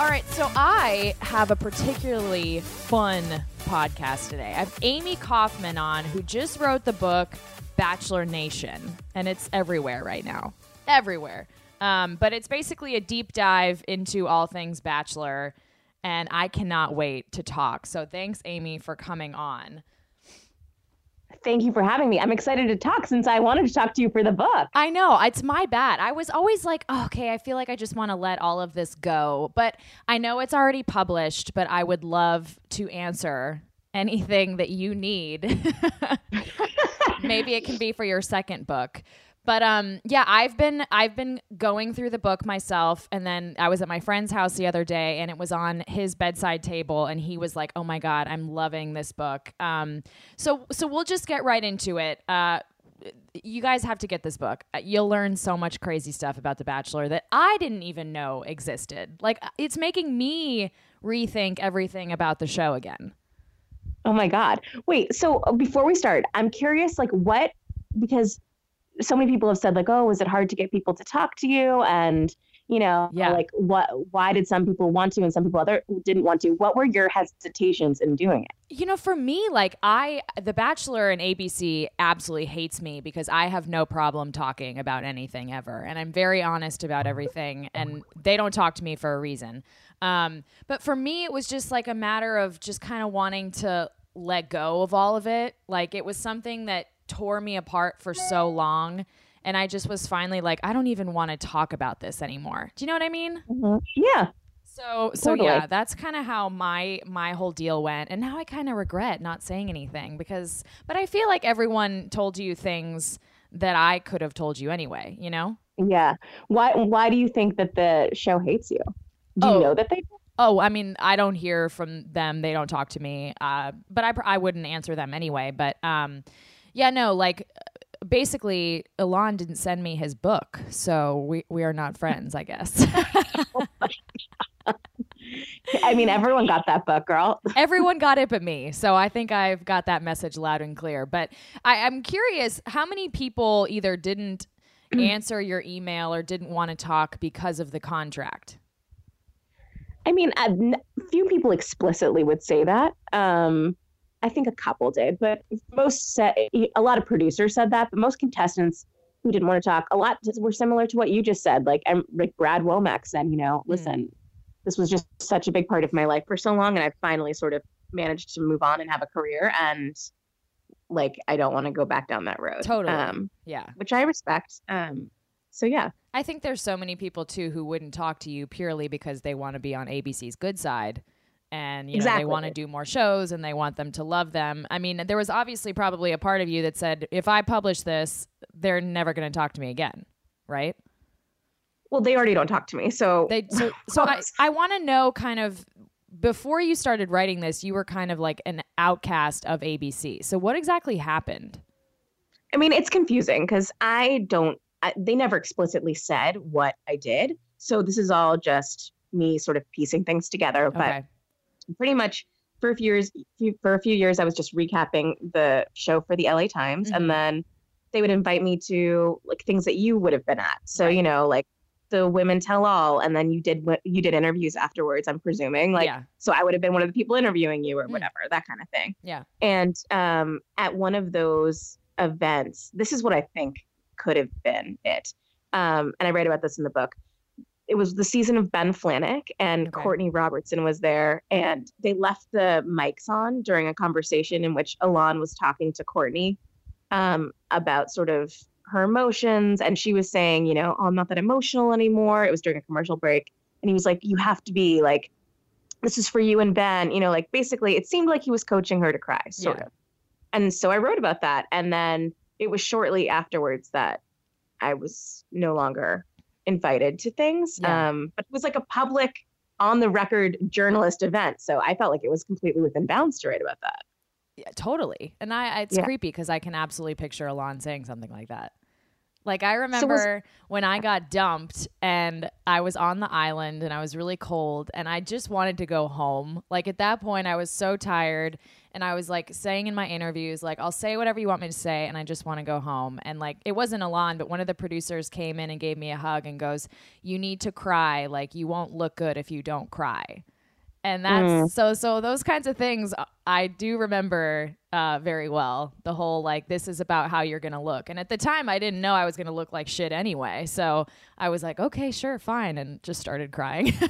All right, so I have a particularly fun podcast today. I have Amy Kaufman on, who just wrote the book Bachelor Nation, and it's everywhere right now. Everywhere. Um, but it's basically a deep dive into all things Bachelor, and I cannot wait to talk. So thanks, Amy, for coming on. Thank you for having me. I'm excited to talk since I wanted to talk to you for the book. I know it's my bad. I was always like, oh, okay, I feel like I just want to let all of this go. But I know it's already published, but I would love to answer anything that you need. Maybe it can be for your second book. But um yeah, I've been I've been going through the book myself and then I was at my friend's house the other day and it was on his bedside table and he was like, "Oh my god, I'm loving this book." Um so so we'll just get right into it. Uh you guys have to get this book. Uh, You'll learn so much crazy stuff about The Bachelor that I didn't even know existed. Like it's making me rethink everything about the show again. Oh my god. Wait, so uh, before we start, I'm curious like what because so many people have said like, "Oh, was it hard to get people to talk to you?" and you know, Yeah. like what why did some people want to and some people other didn't want to? What were your hesitations in doing it? You know, for me, like I, The Bachelor and ABC absolutely hates me because I have no problem talking about anything ever, and I'm very honest about everything, and they don't talk to me for a reason. Um, but for me, it was just like a matter of just kind of wanting to let go of all of it. Like it was something that tore me apart for so long. And I just was finally like, I don't even want to talk about this anymore. Do you know what I mean? Yeah. So so Totally. yeah, that's kind of how my my whole deal went, and now I kind of regret not saying anything because, but I feel like everyone told you things that I could have told you anyway. You know? Yeah. Why why do you think that the show hates you? Do you Oh. know that they Oh, I mean, I don't hear from them; they don't talk to me. Uh, but I I wouldn't answer them anyway. But um, yeah, no, like basically, Elan didn't send me his book, so we we are not friends, I guess. I mean, everyone got that book, girl. Everyone got it but me. So I think I've got that message loud and clear. But I, I'm curious how many people either didn't answer your email or didn't want to talk because of the contract. I mean, a n- few people explicitly would say that. Um, I think a couple did, but most said a lot of producers said that, but most contestants who didn't want to talk a lot were similar to what you just said. Like, I'm like Brad Womack said, you know, listen, this was just such a big part of my life for so long, and I've finally sort of managed to move on and have a career, and like I don't want to go back down that road. Totally. Um, Yeah. which I respect. Um, so yeah. I think there's so many people too who wouldn't talk to you purely because they want to be on ABC's good side. And you know they want to do more shows and they want them to love them. I mean, there was obviously probably a part of you that said, if I publish this, they're never going to talk to me again, right? Well, they already don't talk to me, so They so so I, I want to know kind of before you started writing this, you were kind of like an outcast of ABC. So what exactly happened? I mean, it's confusing because I don't, I, they never explicitly said what I did. So this is all just me sort of piecing things together. Okay. Pretty much for a few years, for a few years, I was just recapping the show for the LA Times. Mhm. And then they would invite me to like things that you would have been at. So, Right. you know, like the women tell all. And then you did, what you did interviews afterwards, I'm presuming. Like, yeah. so I would have been one of the people interviewing you or Mm. whatever, that kind of thing. Yeah. And um, at one of those events, this is what I think could have been it. Um, and I write about this in the book. It was the season of Ben Flajnik, and Okay. Courtney Robertson was there. And they left the mics on during a conversation in which Elan was talking to Courtney um, about sort of her emotions. And she was saying, you know, oh, I'm not that emotional anymore. It was during a commercial break. And he was like, you have to be like, this is for you and Ben. You know, like basically, it seemed like he was coaching her to cry, sort Yeah. of. And so I wrote about that. And then it was shortly afterwards that I was no longer invited to things. Yeah. Um, but it was like a public, on the record journalist event. So I felt like it was completely within bounds to write about that. Yeah, totally. And I, it's Yeah. creepy because I can absolutely picture Elan saying something like that. Like I remember when I got dumped and I was on the island and I was really cold and I just wanted to go home. Like at that point I was so tired and I was like saying in my interviews like I'll say whatever you want me to say and I just want to go home. And like it wasn't Elan, but one of the producers came in and gave me a hug and goes, "You need to cry. Like you won't look good if you don't cry." And that's so so those kinds of things uh, i do remember uh, very well the whole like this is about how you're gonna look. And at the time i didn't know i was gonna look like shit anyway. So i was like okay sure fine and just started crying.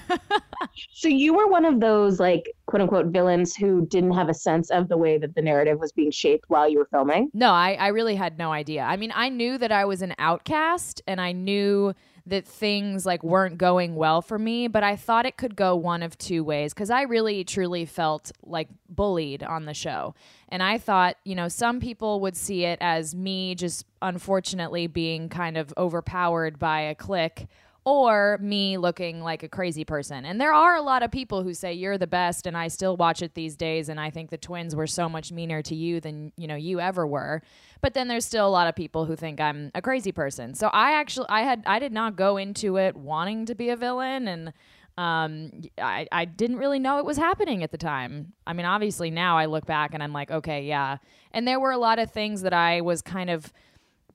So you were one of those like quote unquote villains who didn't have a sense of the way that the narrative was being shaped while you were filming. no I, I really had no idea. I mean i knew that i was an outcast and i knew that things like weren't going well for me but i thought it could go one of two ways because i really truly felt like bullied on the show. And i thought you know some people would see it as me just unfortunately being kind of overpowered by a clique or me looking like a crazy person. And there are a lot of people who say you're the best and I still watch it these days and I think the twins were so much meaner to you than, you know, you ever were. But then there's still a lot of people who think I'm a crazy person. So I actually I had I did not go into it wanting to be a villain and um I, I didn't really know it was happening at the time. I mean, obviously now I look back and I'm like, okay, yeah. And there were a lot of things that I was kind of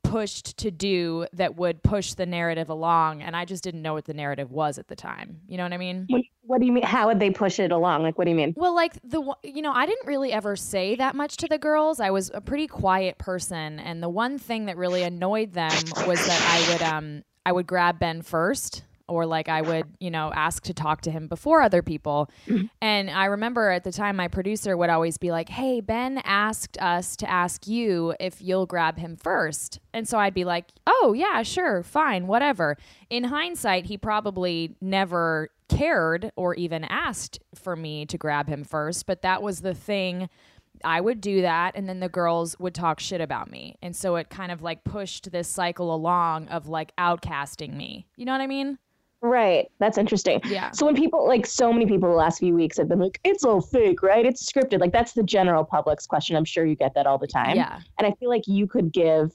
pushed to do that would push the narrative along and I just didn't know what the narrative was at the time. You know what I mean? What, what do you mean? How would they push it along? Like, what do you mean? Well, like the you know, I didn't really ever say that much to the girls. I was a pretty quiet person, and the one thing that really annoyed them was that I would um I would grab Ben first, or like I would you know ask to talk to him before other people. Mm-hmm. And I remember at the time my producer would always be like, "Hey, Ben asked us to ask you if you'll grab him first. and so I'd be like, "Oh yeah, sure, fine, whatever." In hindsight, he probably never cared or even asked for me to grab him first, but that was the thing. I would do that, and then the girls would talk shit about me. And so it kind of like pushed this cycle along of like outcasting me. You know what I mean? Right. That's interesting. Yeah. So when people like so many people the last few weeks have been like, it's all fake, right? It's scripted. Like that's the general public's question. I'm sure you get that all the time. Yeah. And I feel like you could give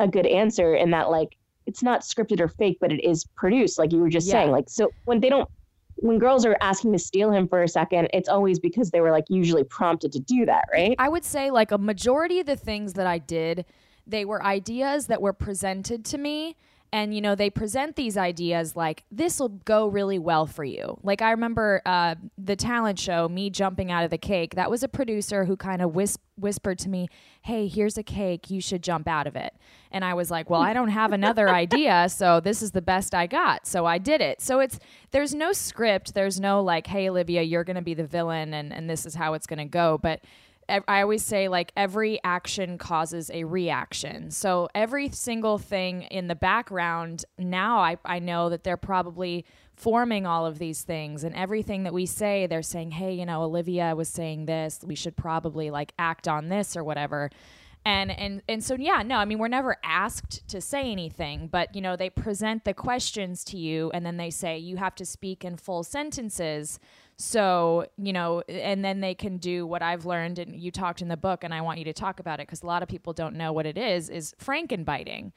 a good answer in that like it's not scripted or fake, but it is produced, like you were just Yeah. saying. Like so when they don't when girls are asking to steal him for a second, it's always because they were like usually prompted to do that, right? I would say like a majority of the things that I did, they were ideas that were presented to me. And you know they present these ideas like this will go really well for you. Like I remember uh, the talent show, me jumping out of the cake. That was a producer who kind of whis- whispered to me, "Hey, here's a cake. You should jump out of it." And I was like, "Well, I don't have another idea, so this is the best I got." So I did it. So it's there's no script. There's no like, "Hey, Olivia, you're going to be the villain, and and this is how it's going to go." But I always say like every action causes a reaction. So every single thing in the background now I, I know that they're probably forming all of these things. And everything that we say they're saying hey you know Olivia was saying this. We should probably like act on this or whatever. And and and so yeah no i mean we're never asked to say anything but you know they present the questions to you and then they say you have to speak in full sentences so you know and then they can do what i've learned and you talked in the book and i want you to talk about it because a lot of people don't know what it is is frankenbiting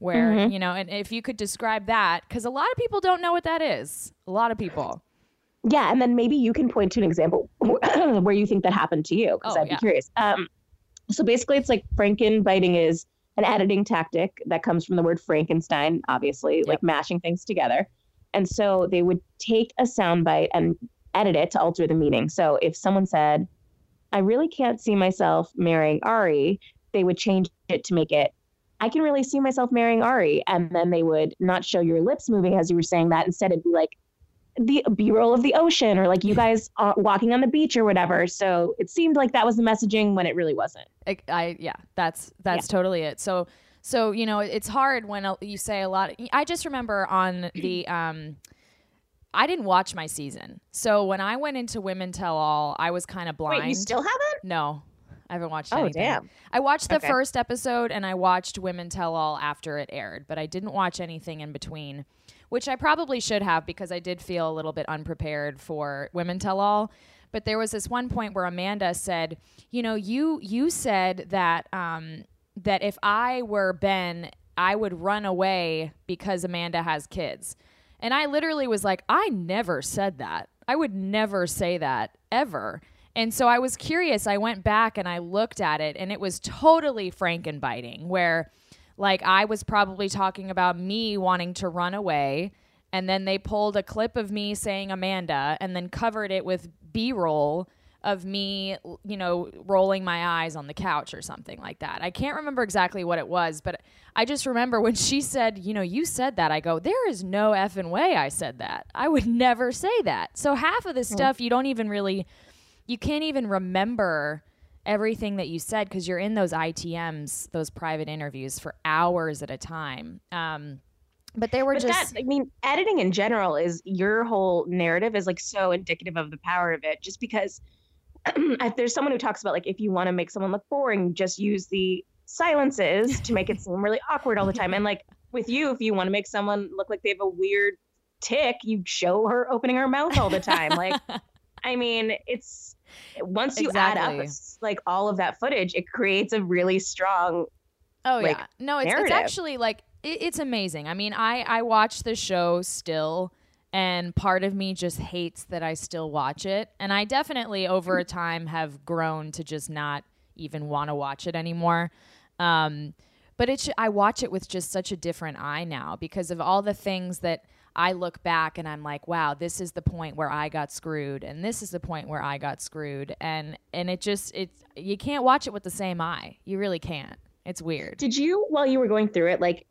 where you know and if you could describe that because a lot of people don't know what that is. A lot of people. Yeah, and then maybe you can point to an example where you think that happened to you, because Oh, I'd be curious. Um, so basically, it's like Frankenbiting is an editing tactic that comes from the word Frankenstein, obviously, like mashing things together. And so they would take a soundbite and edit it to alter the meaning. So if someone said, "I really can't see myself marrying Ari," they would change it to make it. I can really see myself marrying Ari. And then they would not show your lips moving as you were saying that. Instead, it'd be like, the b-roll of the ocean or like you guys are walking on the beach or whatever so it seemed like that was the messaging when it really wasn't I, I yeah, that's that's totally it. So so you know it's hard when you say a lot. I just remember on the um, I didn't watch my season, so when I went into Women Tell All, I was kind of blind. Wait, you still haven't No, I haven't watched it. Oh, anything. damn. I watched the Okay. first episode and I watched Women Tell All after it aired, but I didn't watch anything in between, which I probably should have because I did feel a little bit unprepared for Women Tell All. but there was this one point where Amanda said, "You know, you you said that um, that if I were Ben, I would run away because Amanda has kids." And I literally was like, "I never said that. I would never say that ever." And so I was curious. I went back and I looked at it, and it was totally Frankenbiting, where like I was probably talking about me wanting to run away. And then they pulled a clip of me saying Amanda and then covered it with B roll of me, you know, rolling my eyes on the couch or something like that. I can't remember exactly what it was, but I just remember when she said, you know, you said that, I go, there is no effing way I said that. I would never say that. So half of this stuff you don't even really, you can't even remember everything that you said because you're in those ITMs, those private interviews for hours at a time. Um, but they were But just that, I mean, editing in general is your whole narrative is like so indicative of the power of it. Just because there's someone who talks about like if you want to make someone look boring, just use the silences to make it seem really awkward all the time. And like with you, if you want to make someone look like they have a weird tick, you show her opening her mouth all the time. Like, I mean, it's once you add up like all of that footage, it creates a really strong. Oh like, yeah, no, it's, it's actually like it, it's amazing. I mean, I I watch the show still, and part of me just hates that I still watch it, and I definitely over a time have grown to just not even want to watch it anymore. Um, but it's I watch it with just such a different eye now because of all the things that I look back and I'm like, wow, this is the point where I got screwed, and this is the point where I got screwed, and and it just it's you can't watch it with the same eye. You really can't. It's weird. Did you, while you were going through it, like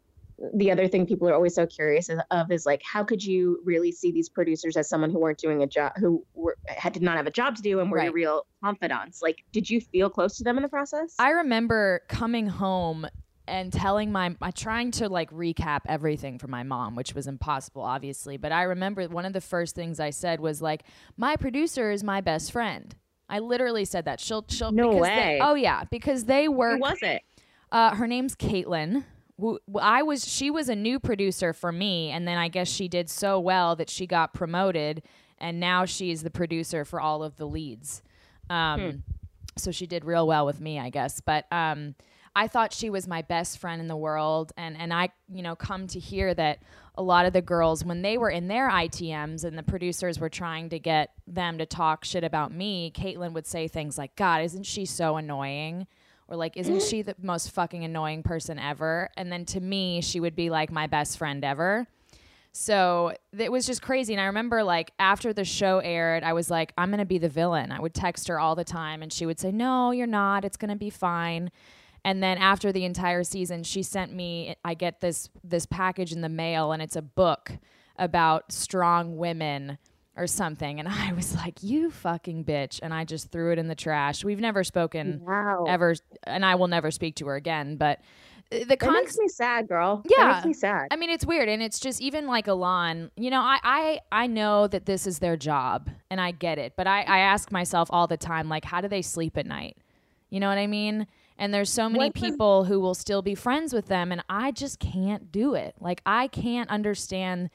the other thing people are always so curious of is like, how could you really see these producers as someone who weren't doing a job, who were, had did not have a job to do and were your Right. real confidants? Like, did you feel close to them in the process? I remember coming home and telling my, I trying to like recap everything for my mom, which was impossible, obviously. But I remember one of the first things I said was like, "My producer is my best friend." I literally said that. She'll, she'll. No way. They, oh yeah, because they were Who was it? Uh, her name's Caitlin. Who- I was she was a new producer for me, and then I guess she did so well that she got promoted, and now she's the producer for all of the leads. Um, So she did real well with me, I guess. But um, I thought she was my best friend in the world, and and I you know come to hear that a lot of the girls when they were in their ITMs and the producers were trying to get them to talk shit about me, Caitlin would say things like, "God, isn't she so annoying?" Or like isn't mm-hmm. she the most fucking annoying person ever? And then to me she would be like my best friend ever. So it was just crazy. And i remember like after the show aired i was like i'm gonna be the villain. I would text her all the time and she would say no you're not. It's gonna be fine. And then after the entire season she sent me i get this this package in the mail and it's a book about strong women or something and i was like you fucking bitch and i just threw it in the trash we've never spoken Wow. ever and I will never speak to her again. But uh, the That con- makes me sad, girl. Yeah. That makes me sad. I mean, it's weird, and it's just even like Elan. You know, I I I know that this is their job, and I get it. But I I ask myself all the time, like, how do they sleep at night? You know what I mean? And there's so many people who will still be friends with them, and I just can't do it. Like, I can't understand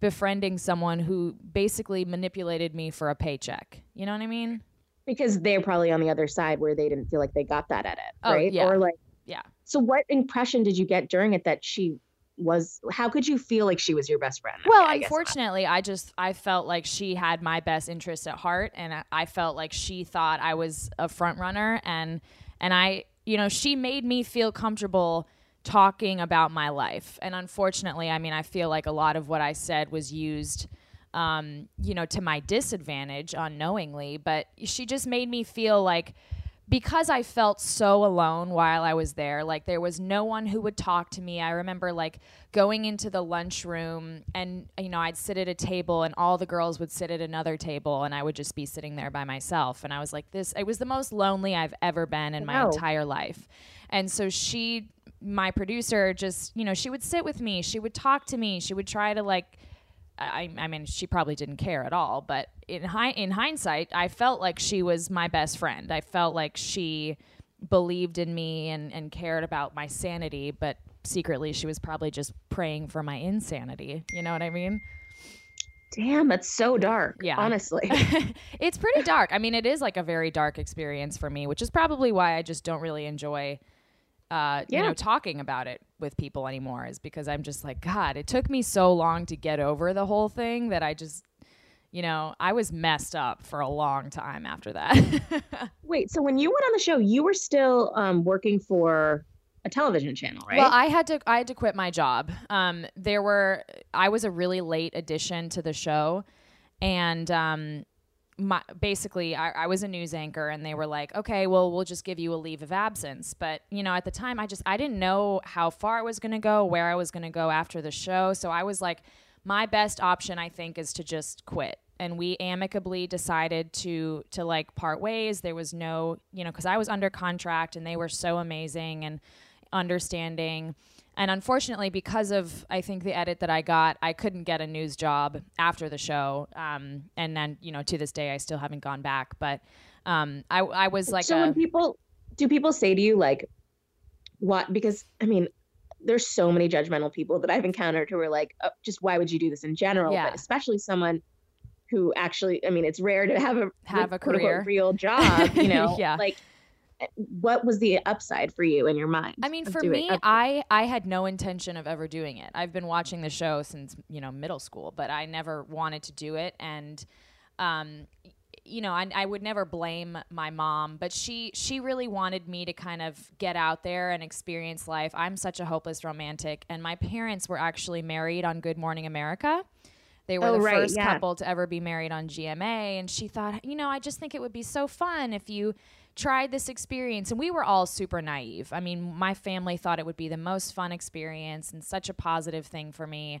befriending someone who basically manipulated me for a paycheck. You know what I mean? because they're probably on the other side where they didn't feel like they got that at it, Oh, right? yeah. Or like, Yeah. so what impression did you get during it that she was? How could you feel like she was your best friend? Well, I unfortunately, I just I felt like she had my best interests at heart, and I, I felt like she thought I was a front runner, and and I, you know, she made me feel comfortable talking about my life, and unfortunately, I mean, I feel like a lot of what I said was used. Um, you know, to my disadvantage unknowingly, but she just made me feel like because I felt so alone while I was there, like there was no one who would talk to me. I remember like going into the lunchroom and you know, I'd sit at a table and all the girls would sit at another table and I would just be sitting there by myself and I was like this it was the most lonely I've ever been in my entire life. And so she my producer just, you know, she would sit with me, she would talk to me, she would try to like I, I mean, she probably didn't care at all, but in hi- in hindsight, I felt like she was my best friend. I felt like she believed in me and, and cared about my sanity, but secretly she was probably just praying for my insanity. You know what I mean? Damn, that's so dark. Yeah. Honestly. it's pretty dark. I mean, it is like a very dark experience for me, which is probably why I just don't really enjoy uh, you know, talking about it with people anymore is because I'm just like, God, it took me so long to get over the whole thing that I just, you know, I was messed up for a long time after that. Wait, so when you went on the show, you were still um, working for a television channel, right? Well, I had to I had to quit my job. Um, there were I was a really late addition to the show, and um, my basically I, I was a news anchor, and they were like, okay, well, we'll just give you a leave of absence. But you know, at the time, I just I didn't know how far I was going to go, where I was going to go after the show, so I was like, my best option, I think, is to just quit. And we amicably decided to to like part ways. There was no, you know, because I was under contract, and they were so amazing and understanding. And unfortunately, because of I think the edit that I got, I couldn't get a news job after the show. Um, and then you know to this day, I still haven't gone back. But um, I I was like, so a, when people do people say to you like what because I mean there's so many judgmental people that I've encountered who are like oh, just why would you do this in general Yeah. but especially someone who actually I mean it's rare to have a Have a quote, unquote, career. real job you know Yeah. like what was the upside for you in your mind I mean, for me, I I had no intention of ever doing it. I've been watching the show since you know middle school, but I never wanted to do it, and um, you know, I, I would never blame my mom, but she she really wanted me to kind of get out there and experience life. I'm such a hopeless romantic, and my parents were actually married on Good Morning America. They were Oh, the right, first yeah. couple to ever be married on GMA. And she thought, you know, I just think it would be so fun if you tried this experience. And we were all super naive. I mean, my family thought it would be the most fun experience and such a positive thing for me.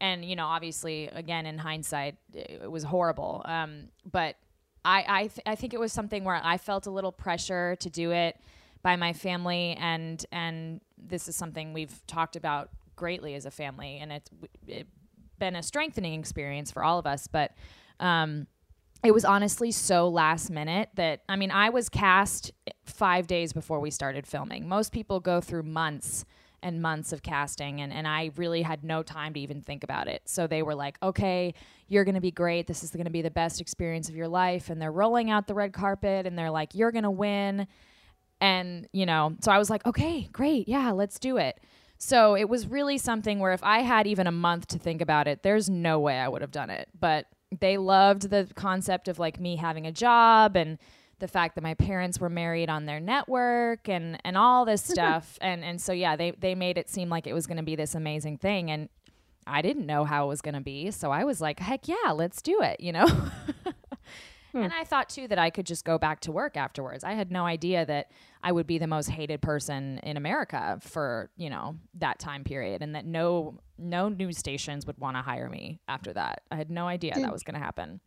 And, you know, obviously, again, in hindsight, it was horrible. Um, but I, I, th- I think it was something where I felt a little pressure to do it by my family. And, and this is something we've talked about greatly as a family. And it's, it, been a strengthening experience for all of us. But um, it was honestly so last minute that I mean, I was cast five days before we started filming. Most people go through months and months of casting, and, and I really had no time to even think about it. So they were like, okay, you're to be great. This is to be the best experience of your life. And they're rolling out the red carpet, and they're like, you're to win. And, you know, so I was like, okay, great. Yeah, let's do it. So it was really something where if I had even a month to think about it, there's no way I would have done it. But they loved the concept of like me having a job and the fact that my parents were married on their network and and all this stuff. and and so yeah, they they made it seem like it was going to be this amazing thing and I didn't know how it was going to be. So I was like, heck yeah, let's do it, you know? Hmm. And I thought too that I could just go back to work afterwards. I had no idea that I would be the most hated person in America for, you know, that time period and that no no news stations would want to hire me after that. I had no idea that was going to happen.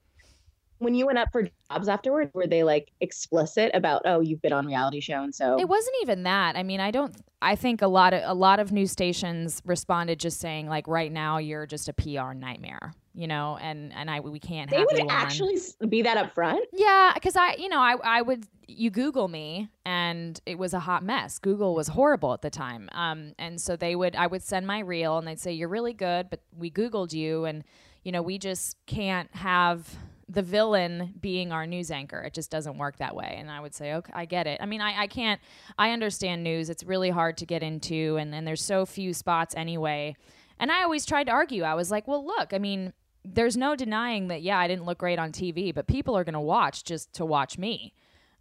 when you went up for jobs afterward were they like explicit about oh you've been on reality show and so It wasn't even that. I mean, I don't I think a lot of a lot of news stations responded just saying like right now you're just a PR nightmare, you know, and and I we can't they would you actually be that upfront. Yeah, because I, you know, I, I would you Google me, and it was a hot mess. Google was horrible at the time, um, and so they would, I would send my reel, and they'd say you're really good, but we Googled you, and you know, we just can't have the villain being our news anchor. It just doesn't work that way. And I would say, okay, I get it. I mean, I, I can't, I understand news. It's really hard to get into, and and there's so few spots anyway. And I always tried to argue. I was like, well, look, I mean, there's no denying that yeah i didn't look great on tv but people are going to watch just to watch me.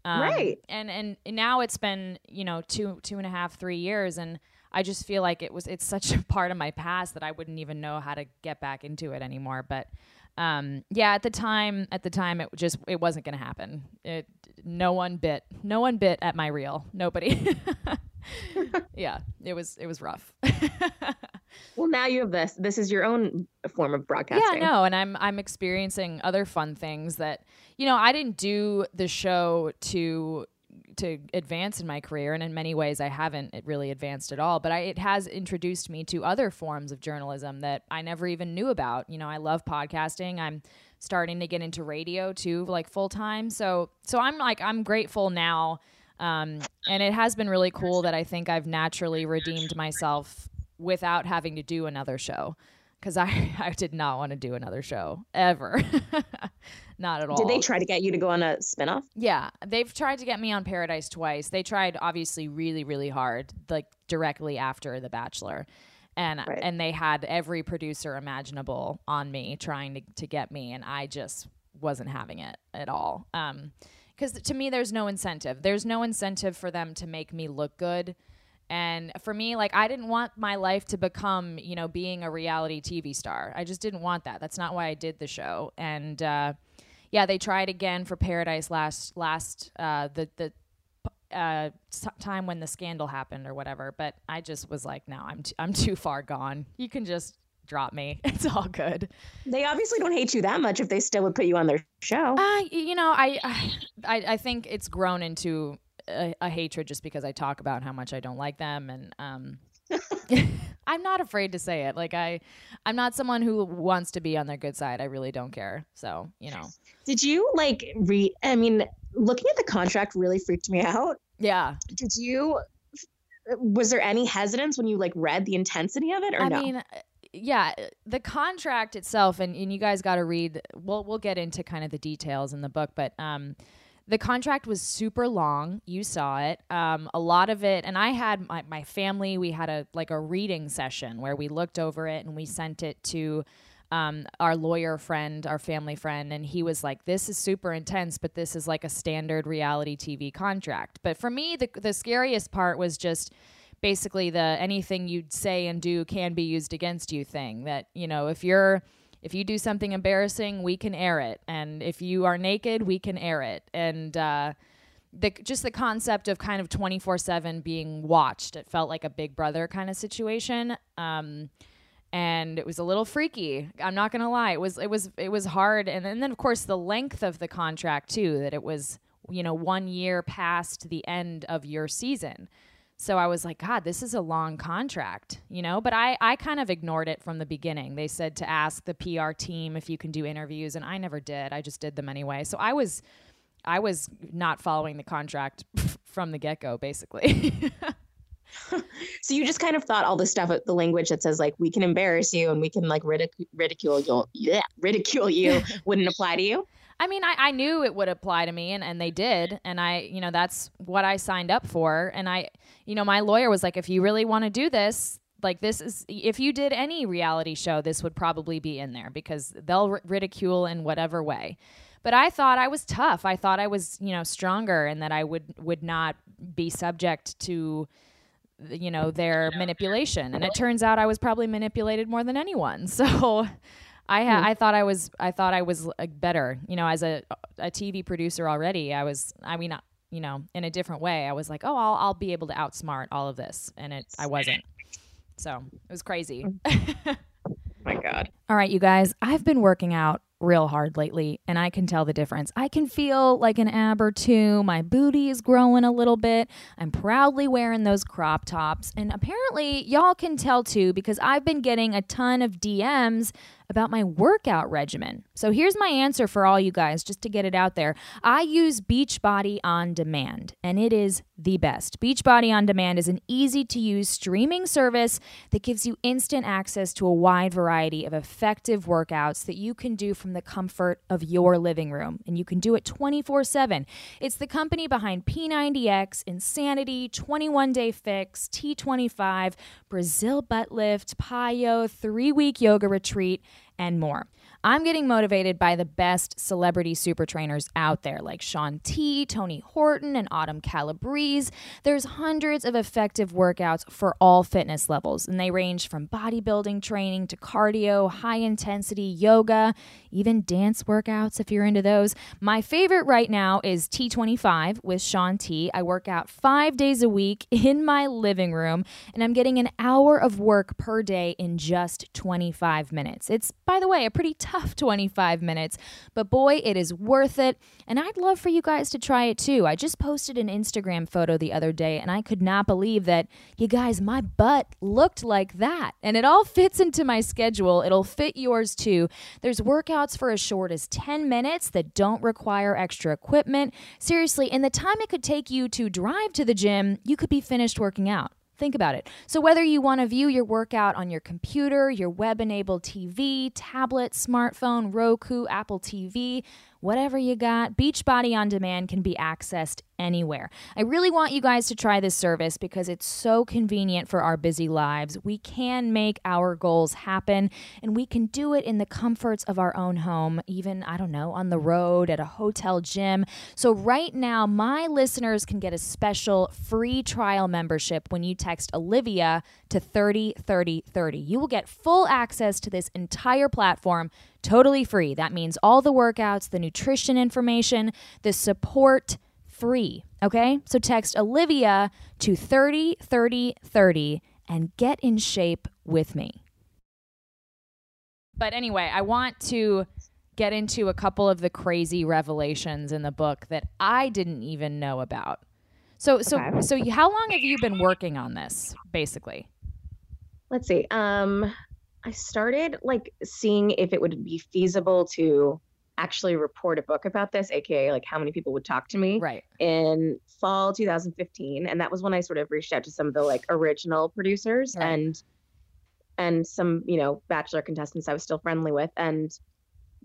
Um, Right. and and now it's been you know two two and a half three years and i just feel like it was it's such a part of my past that i wouldn't even know how to get back into it anymore but um, yeah at the time at the time it just it wasn't going to happen. It no one bit no one bit at my reel. Nobody yeah it was it was rough well now you have this this is your own form of broadcasting Yeah, no, and I'm I'm experiencing other fun things that you know I didn't do the show to to advance in my career, and in many ways I haven't it really advanced at all. But I, it has introduced me to other forms of journalism that I never even knew about. You know, I love podcasting. I'm starting to get into radio too, like full time. So so I'm like I'm grateful now. Um, and it has been really cool that I think I've naturally redeemed myself without having to do another show because I, I did not want to do another show ever. not at all. Did they try to get you to go on a spinoff? Yeah, they've tried to get me on Paradise twice. They tried obviously really really hard, like directly after The Bachelor. And Right. and they had every producer imaginable on me trying to to get me and I just wasn't having it at all. Um cuz to me there's no incentive. There's no incentive for them to make me look good. And for me, like, I didn't want my life to become, you know, being a reality TV star. I just didn't want that. That's not why I did the show. And uh, yeah, they tried again for Paradise last last uh, the the uh, time when the scandal happened or whatever. But I just was like, no, I'm t- I'm too far gone. You can just drop me. It's all good. They obviously don't hate you that much if they still would put you on their show. Uh, you know, I, I, I think it's grown into a, a hatred just because I talk about how much I don't like them, and um, I'm not afraid to say it. Like I, I'm not someone who wants to be on their good side. I really don't care. So you know, Did you like read? I mean, looking at the contract really freaked me out. yeah. Did you? Was there any hesitance when you like read the intensity of it, or I no? mean, yeah, the contract itself, and, and you guys got to read. We'll we'll get into kind of the details in the book, but um, the contract was super long. You saw it. Um, a lot of it, and I had my, my family. We had a like a reading session where we looked over it and we sent it to. Um, our lawyer friend, our family friend, and he was like, "This is super intense, but this is like a standard reality TV contract." But for me, the the scariest part was just basically the anything you'd say and do can be used against you thing that you know if you're if you do something embarrassing we can air it. And if you are naked we can air it. And uh the just the concept of kind of 24/7 being watched it felt like a big brother kind of situation. Um and it was a little freaky i'm not to lie. It was it was it was hard. And, and then of course the length of the contract too that it was you know 1 year past the end of your season so I was like, God, this is a long contract, you know? But I, I kind of ignored it from the beginning. They said to ask the PR team if you can do interviews, and I never did. I just did them anyway. So I was I was not following the contract from the get go, basically. so you just kind of thought all the stuff, the language that says like we can embarrass you and we can like ridic- ridicule you, yeah, ridicule you, wouldn't apply to you. I mean, I, I knew it would apply to me, and, and they did. And I, you know, that's what I signed up for. And I, you know, my lawyer was like, if you really want to do this, like this is, if you did any reality show, this would probably be in there because they'll ri- ridicule in whatever way. But I thought I was tough. I thought I was, you know, stronger, and that I would would not be subject to, you know, their manipulation. And it turns out I was probably manipulated more than anyone. So. I ha- I thought I was I thought I was like better, you know, as a a TV producer already. I was I mean, uh, you know, in a different way. I was like, "Oh, I'll I'll be able to outsmart all of this." And it I wasn't. So, it was crazy. my God. All right, you guys, I've been working out real hard lately and I can tell the difference. I can feel like an ab or two. My booty is growing a little bit. I'm proudly wearing those crop tops. And apparently, y'all can tell too because I've been getting a ton of DMs about my workout regimen. So here's my answer for all you guys just to get it out there. I use Beachbody on demand and it is the best. Beachbody on demand is an easy to use streaming service that gives you instant access to a wide variety of effective workouts that you can do from the comfort of your living room and you can do it 24/7. It's the company behind P90X, Insanity, 21 Day Fix, T25, Brazil Butt Lift, PiYo, 3-week yoga retreat and more. I'm getting motivated by the best celebrity super trainers out there, like Shaun T, Tony Horton, and Autumn Calabrese. There's hundreds of effective workouts for all fitness levels, and they range from bodybuilding training to cardio, high intensity yoga, even dance workouts if you're into those. My favorite right now is T25 with Shaun T. I work out five days a week in my living room, and I'm getting an hour of work per day in just 25 minutes. It's, by the way, a pretty tough 25 minutes, but boy, it is worth it. And I'd love for you guys to try it too. I just posted an Instagram photo the other day, and I could not believe that, you guys, my butt looked like that. And it all fits into my schedule. It'll fit yours too. There's workouts for as short as 10 minutes that don't require extra equipment. Seriously, in the time it could take you to drive to the gym, you could be finished working out. Think about it. So, whether you want to view your workout on your computer, your web enabled TV, tablet, smartphone, Roku, Apple TV, whatever you got, Beachbody On Demand can be accessed anywhere. I really want you guys to try this service because it's so convenient for our busy lives. We can make our goals happen and we can do it in the comforts of our own home, even, I don't know, on the road, at a hotel gym. So, right now, my listeners can get a special free trial membership when you text Olivia to 303030. You will get full access to this entire platform totally free. That means all the workouts, the nutrition information, the support free. Okay? So text Olivia to 303030 and get in shape with me. But anyway, I want to get into a couple of the crazy revelations in the book that I didn't even know about. So so Okay. so how long have you been working on this basically? Let's see. Um, I started like seeing if it would be feasible to actually report a book about this, aka like how many people would talk to me Right. in fall 2015, and that was when I sort of reached out to some of the like original producers Right. and and some you know bachelor contestants I was still friendly with, and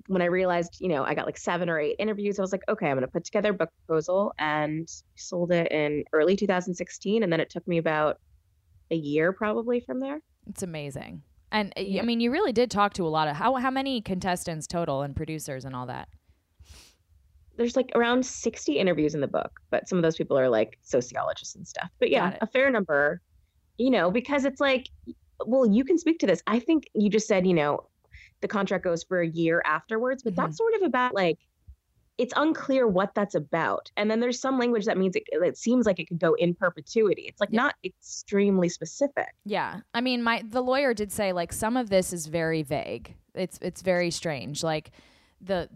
when I realized you know I got like seven or eight interviews, I was like, okay, I'm gonna put together a book proposal, and sold it in early 2016, and then it took me about a year probably from there. It's amazing. And uh, Yeah. I mean, you really did talk to a lot of how how many contestants total and producers and all that. there's like around 60 interviews in the book, but some of those people are like sociologists and stuff. But yeah, a fair number, you know, because it's like, well, you can speak to this. I think you just said, you know, the contract goes for a year afterwards, but Mhm. that's sort of about like, it's unclear what that's about. And then there's some language that means it, it seems like it could go in perpetuity. It's like Yeah. not extremely specific. Yeah. I mean, my the lawyer did say like some of this is very vague. It's it's very strange. Like the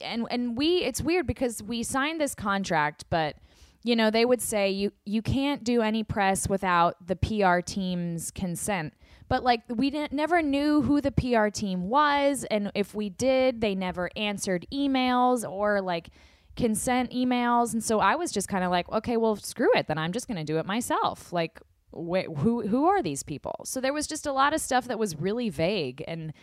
and and we it's weird because we signed this contract, but you know, they would say you you can't do any press without the PR team's consent. But like we didn't never knew who the PR team was and if we did, they never answered emails or like consent emails and so I was just kind of like, okay, well, screw it, then I'm just going to do it myself. Like wait, who who are these people? So there was just a lot of stuff that was really vague and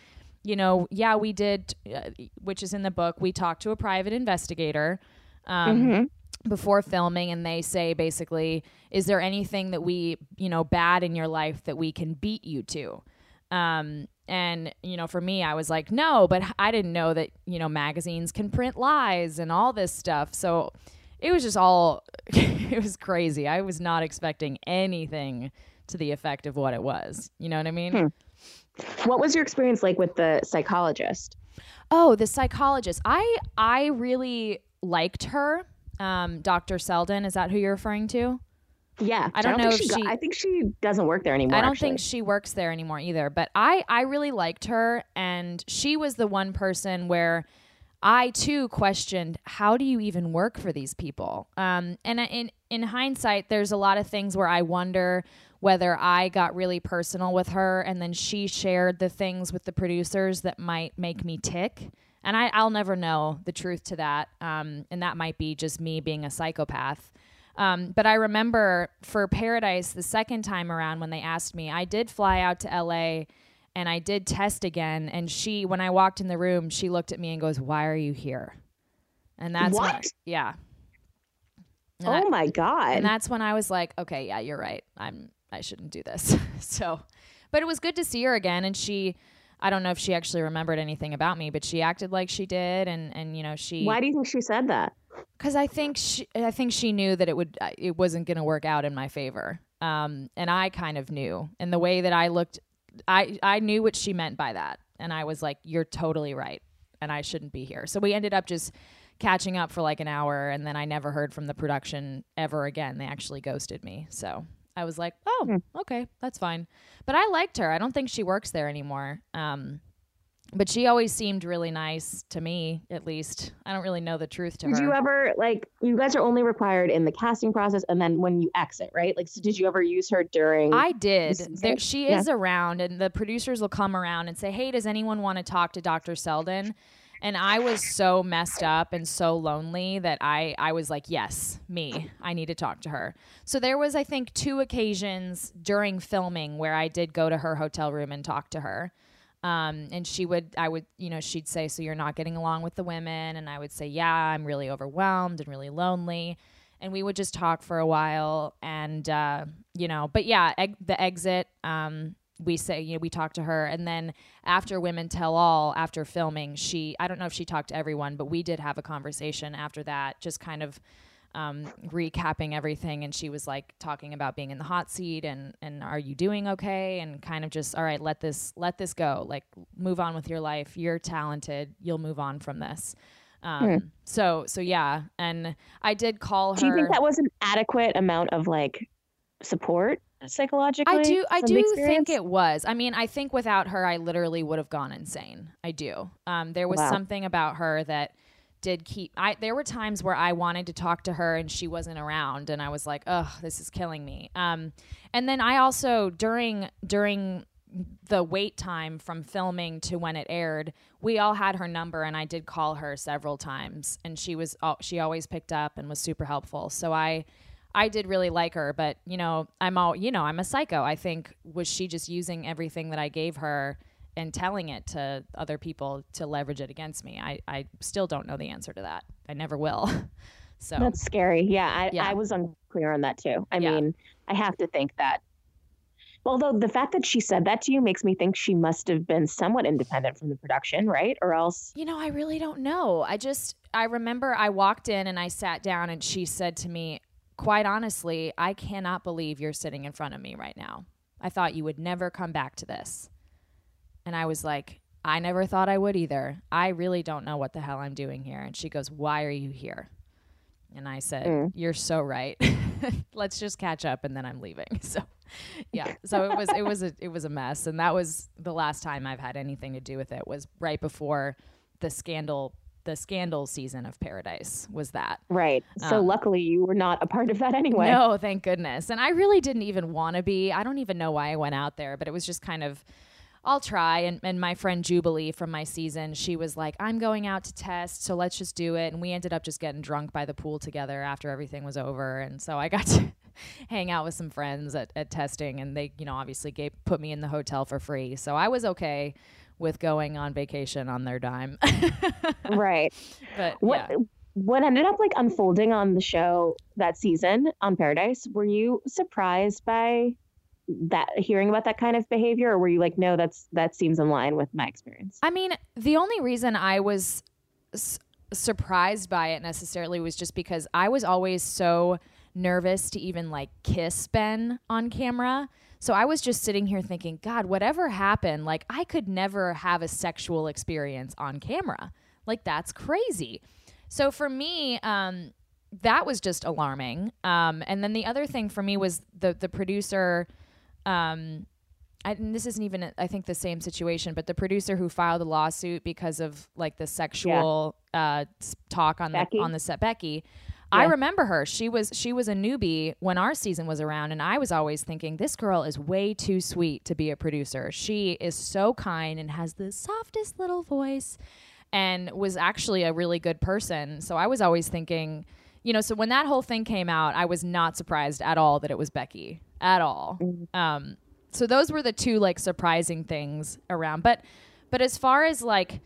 you know, yeah, we did uh, which is in the book. We talked to a private investigator um Mhm. Before filming and they say basically is there anything that we you know bad in your life that we can beat you to um and you know for me i was like no but i didn't know that you know magazines can print lies and all this stuff so it was just all it was crazy i was not expecting anything to the effect of what it was you know what i mean Hmm. What was your experience like with the psychologist? Oh, the psychologist. I I really liked her. Um, Dr. Selden, is that who you're referring to? Yeah, I don't know think if got- she- I think she doesn't work there anymore. I don't actually. think she works there anymore either, but I I really liked her and she was the one person where I too questioned how do you even work for these people? Um, and in in hindsight, there's a lot of things where I wonder whether I got really personal with her and then she shared the things with the producers that might make me tick. And I, I'll never know the truth to that. Um, and that might be just me being a psychopath. Um, but I remember for Paradise, the second time around when they asked me, I did fly out to LA and I did test again. And she, when I walked in the room, she looked at me and goes, Why are you here? And that's when- yeah. And I- Oh my god. and that's when I was like, okay, yeah, you're right. I'm I shouldn't do this. so, but it was good to see her again and she I don't know if she actually remembered anything about me, but she acted like she did and and you know, she Why do you think she said that? cuz I think she I think she knew that it would it wasn't going to work out in my favor. Um and I kind of knew. And the way that I looked I I knew what she meant by that. And I was like, you're totally right and I shouldn't be here. So we ended up just catching up for like an hour and then I never heard from the production ever again. They actually ghosted me. So I was like, "Oh, Hmm. okay, that's fine." But I liked her. I don't think she works there anymore. Um but she always seemed really nice to me, at least. I don't really know the truth to Did her. Did you ever like you guys are only required in the casting process and then when you exit, right? Like so did you ever use her during I did. she is around, and the producers will come around and say, "Hey, does anyone want to talk to Dr. Selden?" And I was so messed up and so lonely that I I was like, yes, me. I need to talk to her. So there was I think two occasions during filming where I did go to her hotel room and talk to her. Um, and she would, I would, you know, she'd say, So you're not getting along with the women? And I would say, Yeah, I'm really overwhelmed and really lonely. And we would just talk for a while. And, uh, you know, but yeah, the exit, um, we say, you know, we talked to her. And then after Women Tell All, after filming, she, I don't know if she talked to everyone, but we did have a conversation after that, just kind of um, recapping everything, and she was like talking about being in the hot seat and and are you doing okay? And kind of just all right, let this let this go, like move on with your life. You're talented. You'll move on from this. Um, mm. So so yeah, and I did call her. Do you think that was an adequate amount of like support? Psychologically i do i do experience? think it was i mean i think without her i literally would have gone insane i do um, there was wow. something about her that did keep I there were times where I wanted to talk to her and she wasn't around and I was like, "Oh, this is killing me." Um and then I also during during the wait time from filming to when it aired, we all had her number and I did call her several times and she was she always picked up and was super helpful. So I I did really like her, but you know, I'm all, you know, I'm a psycho. I think was she just using everything that I gave her and telling it to other people to leverage it against me. I, I still don't know the answer to that. I never will. so that's scary. Yeah I, yeah. I was unclear on that too. I yeah. mean, I have to think that although the fact that she said that to you makes me think she must have been somewhat independent from the production, right? Or else You know, I really don't know. I just I remember I walked in and I sat down and she said to me, "Quite honestly, I cannot believe you're sitting in front of me right now. I thought you would never come back to this." And I was like, I never thought I would either. I really don't know what the hell I'm doing here. And she goes, Why are you here? And I said, mm. You're so right. Let's just catch up and then I'm leaving. So yeah. So it was it was a it was a mess. And that was the last time I've had anything to do with it was right before the scandal the scandal season of Paradise was that. Right. So um, luckily you were not a part of that anyway. No, thank goodness. And I really didn't even want to be. I don't even know why I went out there, but it was just kind of I'll try. And, and my friend Jubilee from my season, she was like, I'm going out to test, so let's just do it. And we ended up just getting drunk by the pool together after everything was over. And so I got to hang out with some friends at, at testing, and they, you know, obviously gave, put me in the hotel for free. So I was okay with going on vacation on their dime. right. But what, yeah. what ended up like unfolding on the show that season on Paradise, were you surprised by that hearing about that kind of behavior or were you like no that's that seems in line with my experience i mean the only reason i was s- surprised by it necessarily was just because i was always so nervous to even like kiss ben on camera so i was just sitting here thinking god whatever happened like i could never have a sexual experience on camera like that's crazy so for me um that was just alarming um and then the other thing for me was the the producer um, I, and this isn't even I think the same situation, but the producer who filed the lawsuit because of like the sexual yeah. uh, talk on Becky. the on the set, Becky. I remember her. She was she was a newbie when our season was around, and I was always thinking this girl is way too sweet to be a producer. She is so kind and has the softest little voice, and was actually a really good person. So I was always thinking, you know, so when that whole thing came out, I was not surprised at all that it was Becky at all. Mm-hmm. Um, so those were the two like surprising things around. But but as far as like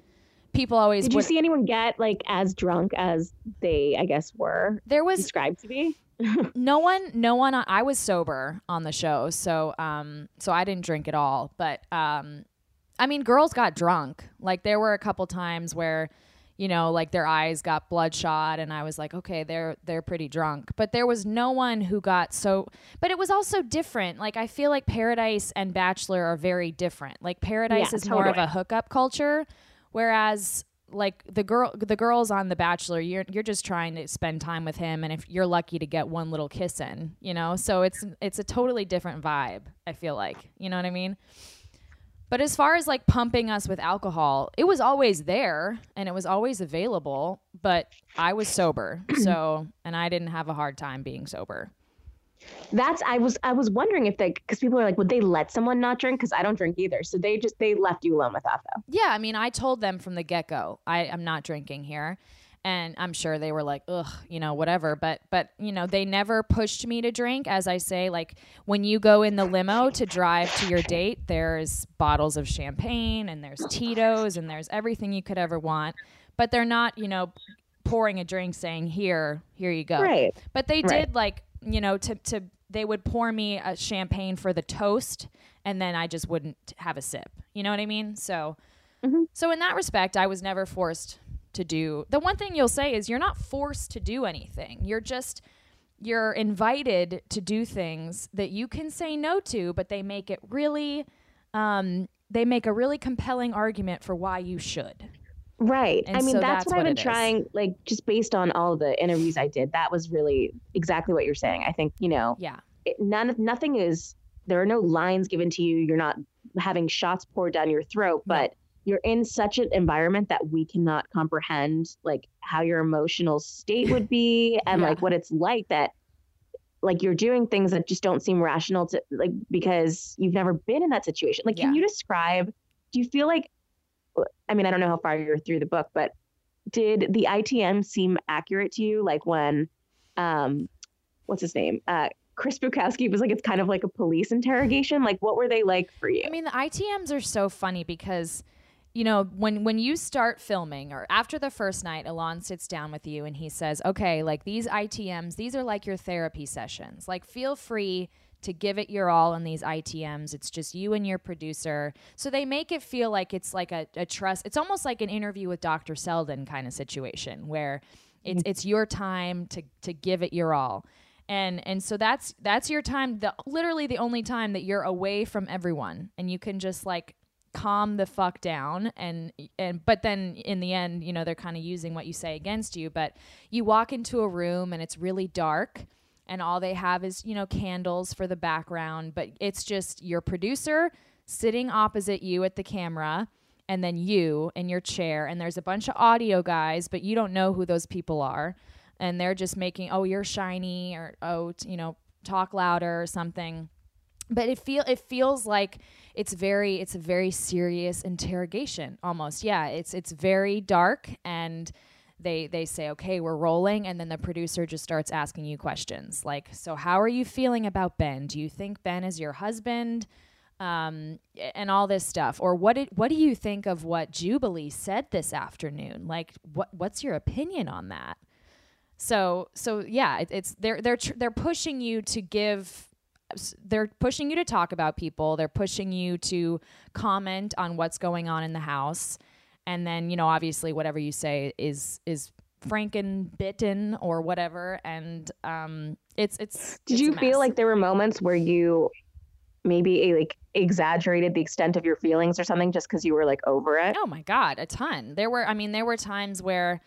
people always did you see anyone get like as drunk as they I guess were there was described to be. no one no one I was sober on the show so um so I didn't drink at all but um I mean girls got drunk like there were a couple times where you know, like their eyes got bloodshot and I was like, okay, they're they're pretty drunk. But there was no one who got so but it was also different. Like I feel like Paradise and Bachelor are very different. Like Paradise yeah, is totally. more of a hookup culture whereas like the girl the girls on the bachelor you're you're just trying to spend time with him and if you're lucky to get one little kiss in you know so it's it's a totally different vibe i feel like you know what i mean but as far as like pumping us with alcohol, it was always there and it was always available, but I was sober. so, and I didn't have a hard time being sober. That's I was I was wondering if they because people are like, would they let someone not drink? Because I don't drink either. So they just they left you alone with that though. Yeah, I mean, I told them from the get go, I I'm not drinking here. And I'm sure they were like, ugh, you know, whatever. But, but, you know, they never pushed me to drink. As I say, like when you go in the limo to drive to your date, there's bottles of champagne and there's Tito's and there's everything you could ever want. But they're not, you know, pouring a drink saying, here, here you go. Right. But they Right. did like, you know, to, to, they would pour me a champagne for the toast and then I just wouldn't have a sip. You know what I mean? So, so in that respect, I was never forced to do. The one thing you'll say is you're not forced to do anything. You're just you're invited to do things that you can say no to, but they make it really um, they make a really compelling argument for why you should. Right. And I mean, so that's, that's what I've been trying, like, just based on all the interviews I did, that was really exactly what you're saying. I think, you know, Yeah. it, none nothing is, there are no lines given to you. You're not having shots poured down your throat, No. but you're in such an environment that we cannot comprehend, like, how your emotional state would be and, Yeah. like, what it's like that, like, you're doing things that just don't seem rational to, like, because you've never been in that situation. Like, can you describe, do you feel like, I mean, I don't know how far you're through the book, but did the ITM seem accurate to you? Like when, um, what's his name? Uh, Chris Bukowski was like, it's kind of like a police interrogation. Like, what were they like for you? I mean, the ITMs are so funny because, you know, when when you start filming or after the first night, Elan sits down with you and he says, "Okay, like these ITMs, these are like your therapy sessions. Like, feel free." To give it your all in these ITMs. It's just you and your producer. So they make it feel like it's like a, a trust. It's almost like an interview with Dr. Selden kind of situation where it's mm. it's your time to to give it your all and and so that's that's your time the literally the only time that you're away from everyone and you can just like calm the fuck down and and but then in the end you know they're kind of using what you say against you but you walk into a room and it's really dark and all they have is you know candles for the background but it's just your producer sitting opposite you at the camera and then you in your chair and there's a bunch of audio guys but you don't know who those people are and they're just making oh you're shiny or oh t- you know talk louder or something. But it feel it feels like it's very it's a very serious interrogation almost. Yeah it's it's very dark and they they say okay we're rolling and then the producer just starts asking you questions like so how are you feeling about ben? Do you think ben is your husband? Um, and all this stuff. Or what did, what do you think of what jubilee said this afternoon? Like what what's your opinion on that? So so yeah, it, it's they're they're tr- they're pushing you to give they're pushing you to talk about people. They're pushing you to comment on what's going on in the house. And then, you know, obviously whatever you say is is frankenbitten or whatever and um it's it's Did it's you feel like there were moments where you maybe eh, like exaggerated the extent of your feelings or something just because you were like over it? Oh my god, a ton. There were I mean there were times where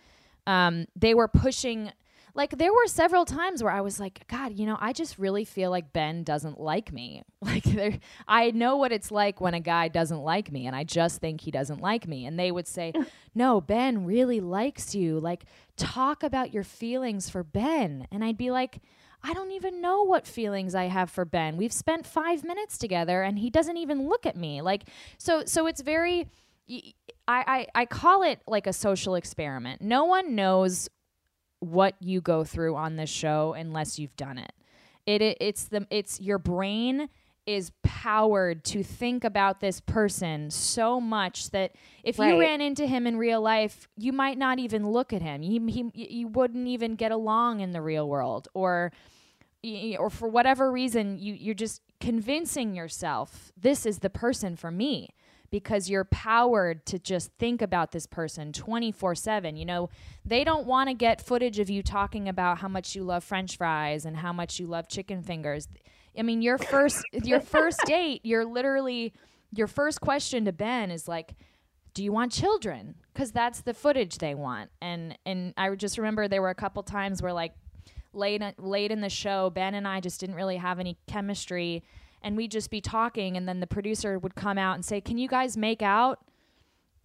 um they were pushing like there were several times where I was like, God, you know, I just really feel like Ben doesn't like me. Like there I know what it's like when a guy doesn't like me and I just think he doesn't like me. And they would say, No, Ben really likes you. Like talk about your feelings for Ben. And I'd be like, I don't even know what feelings I have for Ben. We've spent 5 minutes together and he doesn't even look at me. Like so so it's very y- I, I, I call it like a social experiment. No one knows what you go through on this show unless you've done it. It, it it's the it's your brain is powered to think about this person so much that if you ran into him in real life, you might not even look at him. He, he you wouldn't even get along in the real world or or for whatever reason you you're just convincing yourself this is the person for me because you're powered to just think about this person 24/7 you know they don't want to get footage of you talking about how much you love french fries and how much you love chicken fingers. I mean your first your first date you're literally your first question to Ben is like do you want children? Because that's the footage they want. And and i just remember there were a couple times where like late late in the show ben and i just didn't really have any chemistry and we'd just be talking and then the producer would come out and say can you guys make out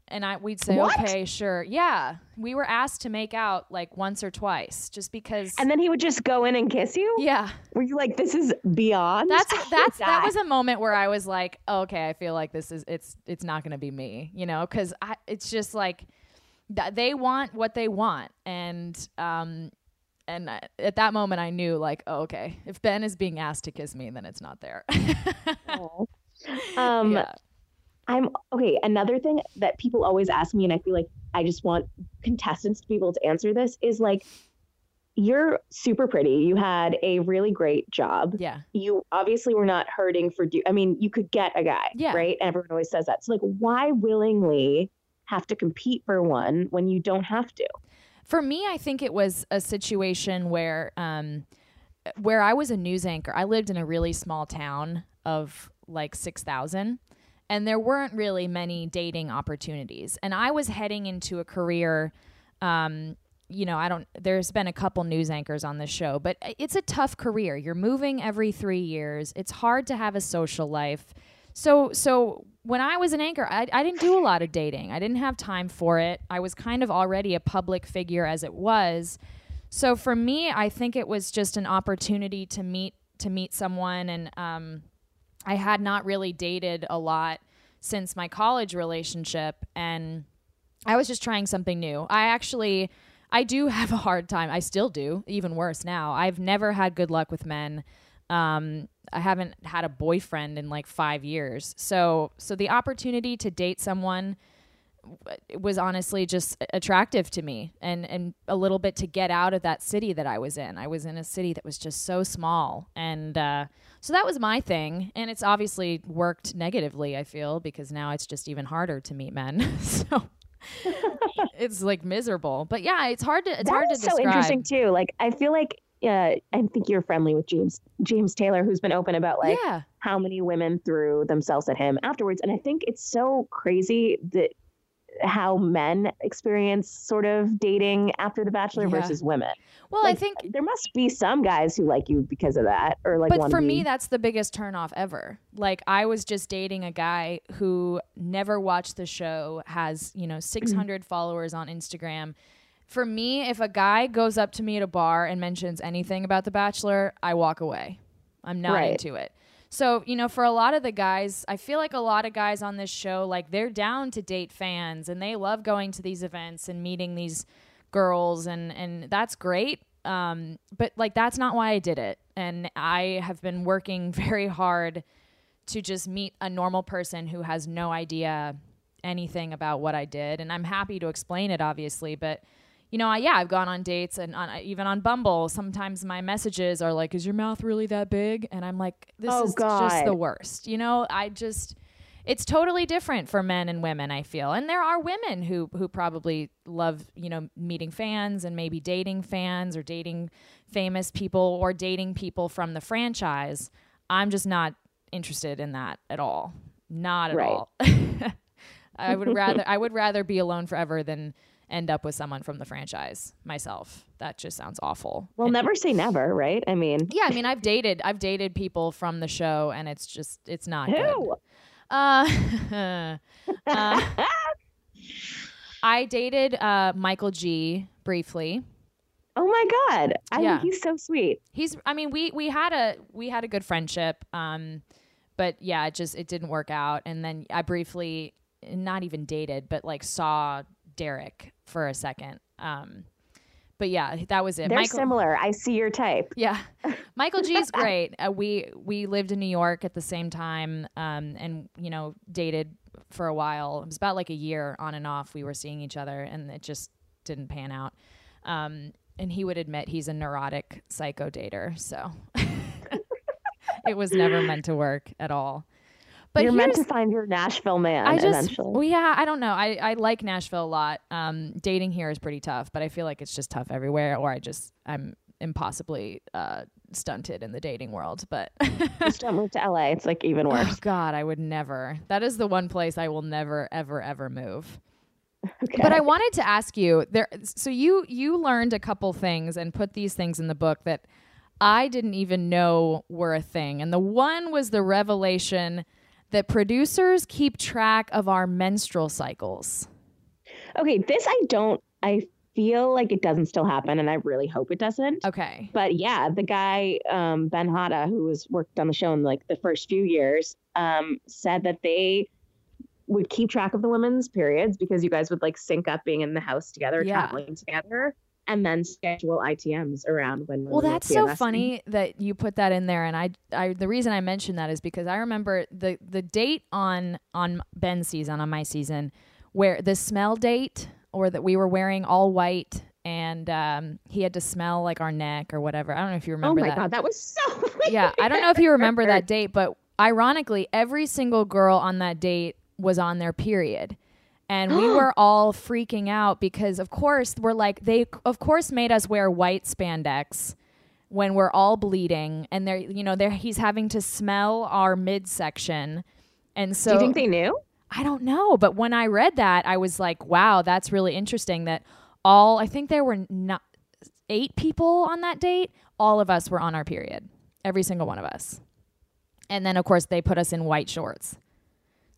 and I we'd say, What? okay, sure, yeah. We were asked to make out like once or twice, just because. And then he would just go in and kiss you. yeah, Were you like, this is beyond? that's that's that die. was a moment where I was like, okay, I feel like this is it's it's not gonna be me, you know, because it's just like th- they want what they want, and um, and I, at that moment I knew like, oh, okay, if Ben is being asked to kiss me, then it's not there. Um, yeah. I'm okay. Another thing that people always ask me, and I feel like I just want contestants to be able to answer this is like, you're super pretty. You had a really great job. yeah, You obviously were not hurting for do. I mean, you could get a guy, Yeah. right? Everyone always says that. So like, why willingly have to compete for one when you don't have to? For me, I think it was a situation where um, where I was a news anchor. I lived in a really small town of like 6,000 and there weren't really many dating opportunities. And I was heading into a career um, you know, I don't there's been a couple news anchors on this show, but it's a tough career. You're moving every 3 years. It's hard to have a social life. So so when I was an anchor, I, I didn't do a lot of dating. I didn't have time for it. I was kind of already a public figure as it was. So for me, I think it was just an opportunity to meet to meet someone, and um, I had not really dated a lot since my college relationship, and I was just trying something new. I actually, I do have a hard time. I still do, even worse now. I've never had good luck with men. Um, I haven't had a boyfriend in like five years. So, so the opportunity to date someone was honestly just attractive to me and and a little bit to get out of that city that I was in. I was in a city that was just so small and uh, so that was my thing and it's obviously worked negatively I feel because now it's just even harder to meet men. so it's like miserable. But yeah, it's hard to it's hard to That so describe. interesting too. Like I feel like uh, I think you're friendly with James James Taylor, who's been open about like yeah. how many women threw themselves at him afterwards. And I think it's so crazy that how men experience sort of dating after The Bachelor Yeah. versus women. Well, I think there must be some guys who like you because of that, or like. but for be- me that's the biggest turnoff ever like i was just dating a guy who never watched the show has you know 600 followers on instagram for me if a guy goes up to me at a bar and mentions anything about the bachelor i walk away. I'm not Right. into it. So you know for a lot of the guys i feel like a lot of guys on this show like they're down to date fans and they love going to these events and meeting these girls and and that's great. Um but like that's not why i did it. And i have been working very hard to just meet a normal person who has no idea anything about what i did. And i'm happy to explain it obviously but you know I, yeah i've gone on dates and on, even on bumble sometimes my messages are like is your mouth really that big? And i'm like this Oh, is just the worst you know? I just it's totally different for men and women i feel. And there are women who who probably love you know meeting fans and maybe dating fans or dating famous people or dating people from the franchise. I'm just not interested in that at all. Not at Right. all. I would rather i would rather be alone forever than end up with someone from the franchise myself that just sounds awful Well, never say never, right? I mean, yeah i mean i've dated i've dated people from the show and it's just it's not good who? uh, uh, I dated uh, Michael G briefly. Oh my God! I Yeah. think he's so sweet. He's I mean we we had a we had a good friendship um but yeah it just it didn't work out and then I briefly not even dated but like saw Derek for a second. Um but yeah, that was it. They're Michael, similar. I see your type. Yeah, Michael G is great. Uh, we we lived in New York at the same time, um, and you know dated for a while. It was about like a year on and off. We were seeing each other, and it just didn't pan out. Um, and he would admit he's a neurotic psycho dater, so it was never meant to work at all. But You're meant to find your Nashville man I just, eventually. well, yeah, I don't know. I, I like Nashville a lot. Um, dating here is pretty tough, but I feel like it's just tough everywhere, or I just I'm impossibly uh, stunted in the dating world. But Just don't move to LA. It's like even oh worse. God, I would never. That is the one place I will never, ever, ever move. Okay. But I wanted to ask you there. So you you learned a couple things and put these things in the book that I didn't even know were a thing. And the one was the revelation that producers keep track of our menstrual cycles. Okay, this I don't. I feel like it doesn't still happen, and I really hope it doesn't. Okay. But yeah, the guy um, Ben Hatta, who was worked on the show in like the first few years, um, said that they would keep track of the women's periods because you guys would like sync up being in the house together, Yeah. traveling together, and then schedule ITMs around when. Well, that's so funny that you put that in there, and I, I, the reason I mentioned that is because I remember the the date on on Ben's season, on my season, where the smell date, or that we were wearing all white, and um, he had to smell like our neck or whatever. I don't know if you remember. Oh my that. god, that was so. yeah, I don't know if you remember that date, but ironically, every single girl on that date was on their period. And we were all freaking out because, of course, we're like, they, of course, made us wear white spandex when we're all bleeding. And they're, you know, they're, he's having to smell our midsection. And so Do you think they knew? I don't know, but when I read that, I was like, wow, that's really interesting that all I think there were not eight people on that date, all of us were on our period. Every single one of us. And then of course they put us in white shorts.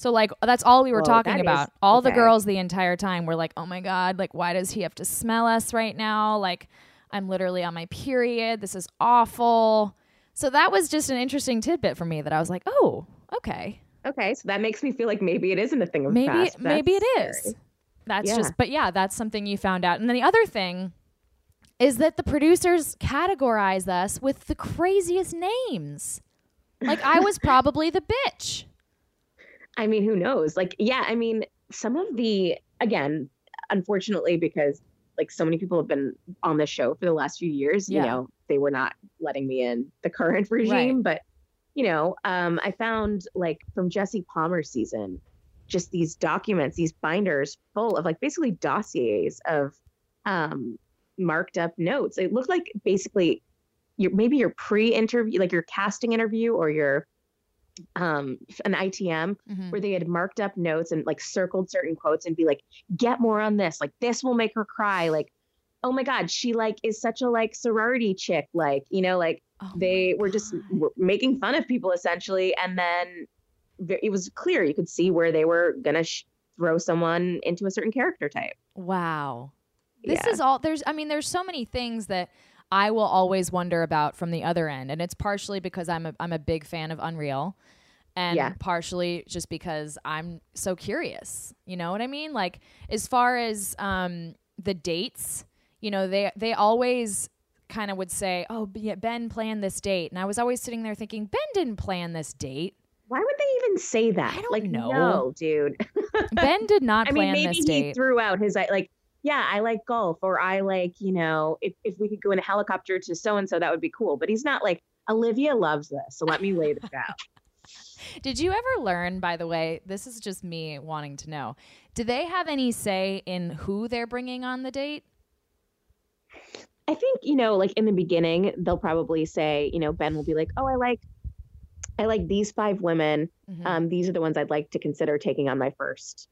So like that's all we were Whoa, talking that is- about. All the girls the entire time were like, "Oh my god, like why does he have to smell us right now? Like I'm literally on my period. This is awful." So that was just an interesting tidbit for me that I was like, "Oh, okay." Okay, so that makes me feel like maybe it isn't a thing of the maybe past. maybe it That's scary. that's Yeah. just but yeah that's something you found out and then the other thing is that the producers categorize us with the craziest names like i was probably the bitch I mean, who knows? Like, yeah, I mean, some of the again, unfortunately, because like so many people have been on this show for the last few years, Yeah. you know, they were not letting me in the current regime. But you know, um, I found like from Jesse Palmer's season, just these documents, these binders full of like basically dossiers of um marked up notes. It looked like basically your maybe your pre-interview, like your casting interview or your um an ITM Mhm. where they had marked up notes and like circled certain quotes and be like, get more on this. Like this will make her cry. Like, oh my God, she like is such a like sorority chick. Like, you know, like Oh they were just were making fun of people essentially. And then it was clear you could see where they were gonna sh- throw someone into a certain character type. wow this Yeah. is all there's i mean there's so many things that i will always wonder about from the other end and it's partially because i'm a, I'm a big fan of unreal and Yeah. partially just because i'm so curious you know what i mean like as far as um the dates you know they they always kind of would say oh ben planned this date and i was always sitting there thinking ben didn't plan this date Why would they even say that? I don't like, know. no, dude. ben did not I mean, plan maybe this he date threw out his like, yeah, I like golf, or I like, you know, if, if we could go in a helicopter to so and so, that would be cool. But he's not like Olivia loves this, so let me lay this out. Did you ever learn, by the way, this is just me wanting to know, do they have any say in who they're bringing on the date? I think you know, like in the beginning, they'll probably say, you know, Ben will be like, oh, I like, I like these five women. Mhm. Um, these are the ones I'd like to consider taking on my first,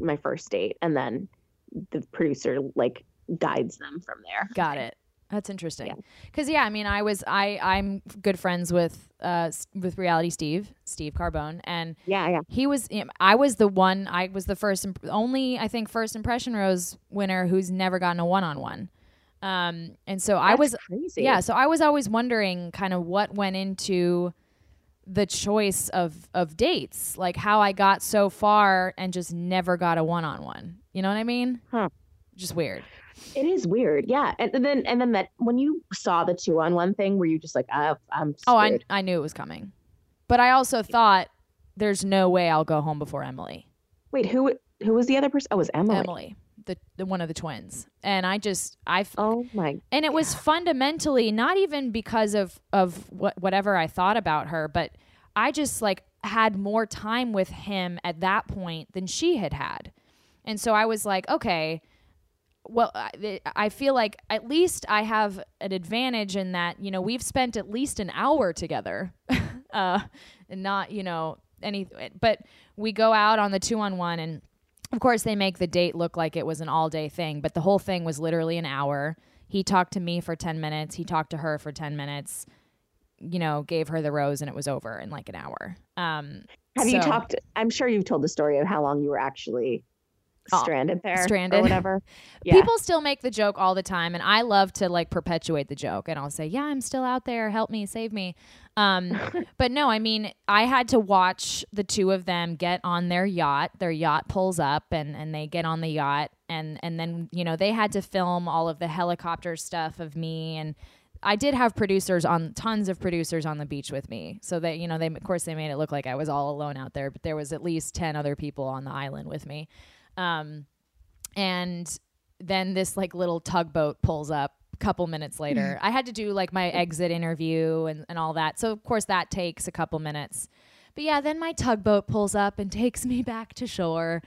my first date, and then the producer like guides them from there. Got it. That's interesting. Because yeah. I mean, I was I I'm good friends with uh with Reality Steve Steve Carbone, and Yeah, yeah. he was I was the one I was the first imp- only I think first impression rose winner who's never gotten a one on one. Um, and so I was crazy. Yeah, so I was always wondering kind of what went into the choice of of dates, like how I got so far and just never got a one on one. You know what I mean? Huh. Just weird. It is weird, yeah. And, and then and then that when you saw the two on one thing, were you just like, oh, I'm Oh, I. I knew it was coming, but I also thought there's no way I'll go home before Emily. wait, who who was the other person? Oh, it was Emily. Emily, the, the one of the twins, and I just I Oh my, and it was fundamentally not even because of of what whatever I thought about her, but I just like had more time with him at that point than she had had, and so I was like, okay, well, I, I feel like at least I have an advantage in that you know we've spent at least an hour together, uh, and not you know any, but we go out on the two on one and of course they make the date look like it was an all day thing but the whole thing was literally an hour he talked to me for 10 minutes he talked to her for 10 minutes you know gave her the rose and it was over in like an hour um have you talked? I'm sure you've told the story of how long you were actually stranded there, stranded. or whatever. Yeah. People still make the joke all the time, and I love to like perpetuate the joke. And I'll say, "Yeah, I'm still out there. Help me, save me." Um, but no, I mean, I had to watch the two of them get on their yacht. Their yacht pulls up, and and they get on the yacht, and and then you know they had to film all of the helicopter stuff of me and. I did have producers on tons of producers on the beach with me. So that you know they of course they made it look like I was all alone out there, but there was at least 10 other people on the island with me. Um, and then this like little tugboat pulls up a couple minutes later. I had to do like my exit interview and, and all that. So of course that takes a couple minutes. But yeah, then my tugboat pulls up and takes me back to shore.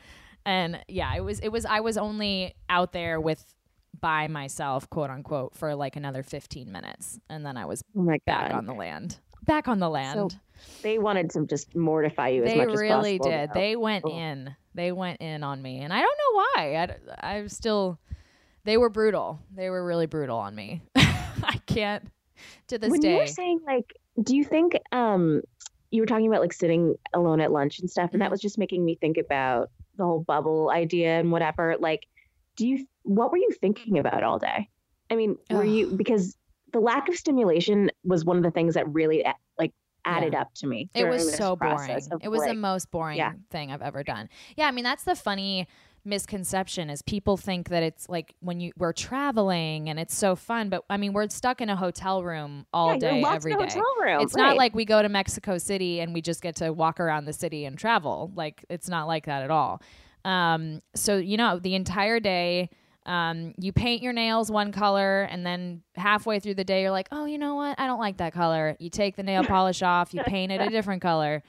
And yeah, it was it was I was only out there with by myself, quote unquote, for like another 15 minutes. And then I was oh back on the land. Back on the land. they wanted to just mortify you as they much as really did. though. They went Ugh. in. They went in on me, and I don't know why. I, I'm still. They were brutal. They were really brutal on me. I can't to this when day. you were saying like, do you think um you were talking about like sitting alone at lunch and stuff, and Mm-hmm. that was just making me think about the whole bubble idea and whatever. Like, do you what were you thinking about all day? I mean, were you because the lack of stimulation was one of the things that really like added up to me. it was so boring. It was the most boring yeah. thing I've ever done. Yeah, I mean that's the funny misconception is people think that it's like when you we're traveling and it's so fun, but I mean we're stuck in a hotel room all yeah, day every day. room. It's right. not like we go to Mexico City and we just get to walk around the city and travel. Like it's not like that at all. Um, so you know, the entire day, um, you paint your nails one color, and then halfway through the day, you're like, oh, you know what? I don't like that color. You take the nail polish off, you paint it a different color.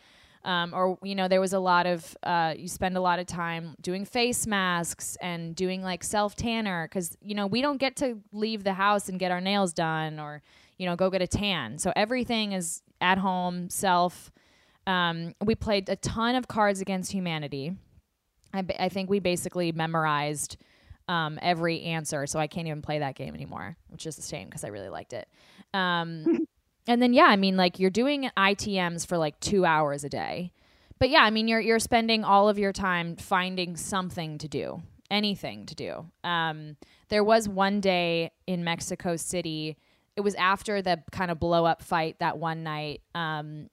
Um, or you know, there was a lot of uh, you spend a lot of time doing face masks and doing like self tanner because you know we don't get to leave the house and get our nails done or you know go get a tan. So everything is at home, self. Um, we played a ton of Cards Against Humanity. I, ba- I think we basically memorized um, every answer, so I can't even play that game anymore, which is a shame because I really liked it. Um, and then yeah, I mean, like you're doing ITMs for like two hours a day, but yeah, I mean, you're you're spending all of your time finding something to do, anything to do. Um, there was one day in Mexico City. It was after the kind of blow up fight that one night. Um,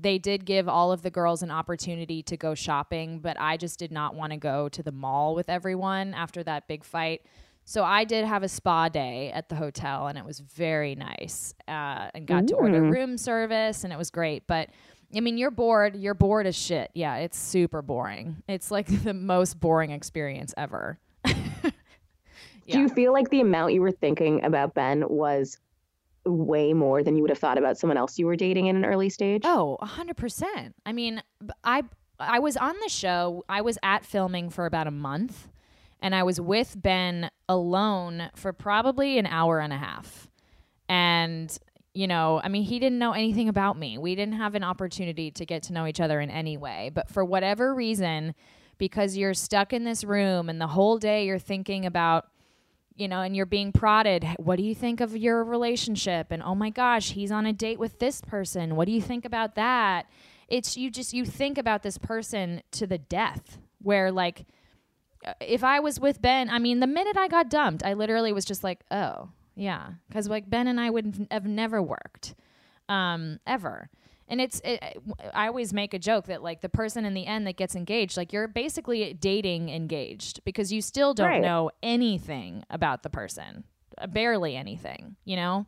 they did give all of the girls an opportunity to go shopping, but I just did not want to go to the mall with everyone after that big fight. So I did have a spa day at the hotel, and it was very nice. Uh, and got to order room service, and it was great. But I mean, you're bored. You're bored as shit. Yeah, it's super boring. It's like the most boring experience ever. Do you feel like the amount you were thinking about Ben was way more than you would have thought about someone else you were dating in an early stage? Oh, 100%. I mean, I I was on the show. I was at filming for about a month and I was with Ben alone for probably an hour and a half. And you know, I mean, he didn't know anything about me. We didn't have an opportunity to get to know each other in any way. But for whatever reason, because you're stuck in this room and the whole day you're thinking about you know, and you're being prodded. What do you think of your relationship? And oh my gosh, he's on a date with this person. What do you think about that? It's you just you think about this person to the death. Where like, uh, if I was with Ben, I mean, the minute I got dumped, I literally was just like, oh yeah, because like Ben and I would have never worked, um, ever. And it's, it, I always make a joke that like the person in the end that gets engaged, like you're basically dating engaged because you still don't Right. know anything about the person, uh, barely anything, you know?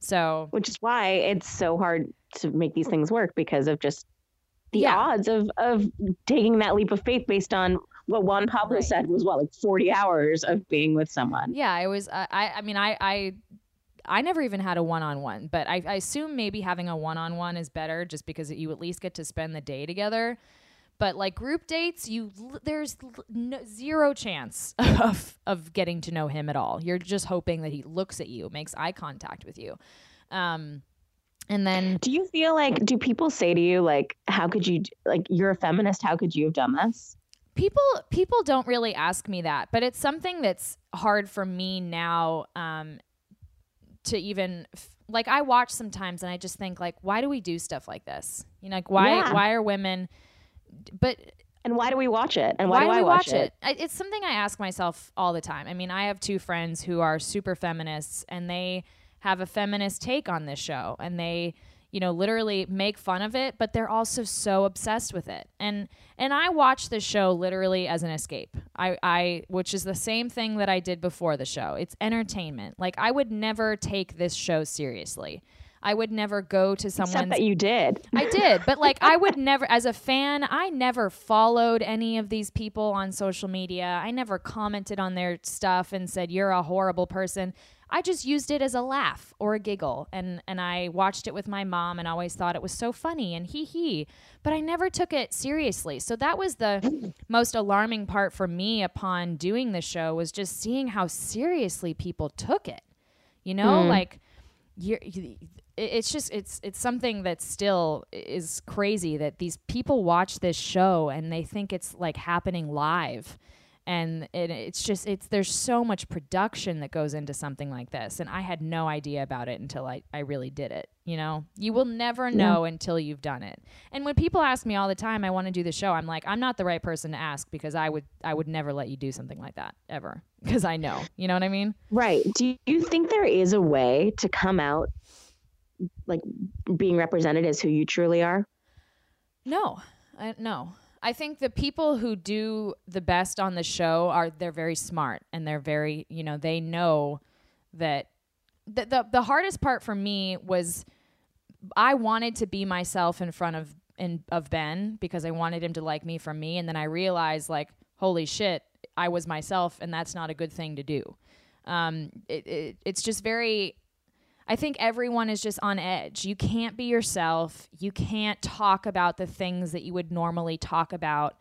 So Which is why it's so hard to make these things work because of just the Yeah. odds of of taking that leap of faith based on what Juan Pablo Right. said was what like 40 hours of being with someone. yeah, I was, I, I, I mean, I, I, I never even had a one-on-one, but I, I assume maybe having a one-on-one is better just because you at least get to spend the day together. But like group dates, you there's no, zero chance of of getting to know him at all. You're just hoping that he looks at you, makes eye contact with you, um, and then Do you feel like do people say to you like how could you like you're a feminist how could you have done this? people people don't really ask me that but it's something that's hard for me now um to even f- like i watch sometimes and i just think like why do we do stuff like this you know like why Yeah. why are women but And why do we watch it? And why, why do, do I we watch, watch it? I- It's something I ask myself all the time. I mean, I have two friends who are super feminists, and they have a feminist take on this show, and they, you know, literally make fun of it, but they're also so obsessed with it. And and I watch this show literally as an escape. I, I which is the same thing that I did before the show. It's entertainment. Like I would never take this show seriously. I would never go to Except someone's that you did. I did, but like I would never, as a fan, I never followed any of these people on social media. I never commented on their stuff and said you're a horrible person. I just used it as a laugh or a giggle, and and I watched it with my mom and always thought it was so funny and hee hee. But I never took it seriously. So that was the most alarming part for me upon doing the show was just seeing how seriously people took it. You know, hmm. like you're you, it's just it's it's something that still is crazy that these people watch this show and they think it's like happening live and it, it's just it's there's so much production that goes into something like this and i had no idea about it until i, I really did it you know you will never know until you've done it and when people ask me all the time i want to do the show i'm like i'm not the right person to ask because i would i would never let you do something like that ever because i know you know what i mean Right. Do you think there is a way to come out like being represented as who you truly are? No, I, no. I think the people who do the best on the show are they're very smart and they're very you know they know that the the, the hardest part for me was I wanted to be myself in front of in of Ben because I wanted him to like me for me and then I realized like holy shit I was myself and that's not a good thing to do. Um, it, it it's just very I think everyone is just on edge. You can't be yourself. You can't talk about the things that you would normally talk about.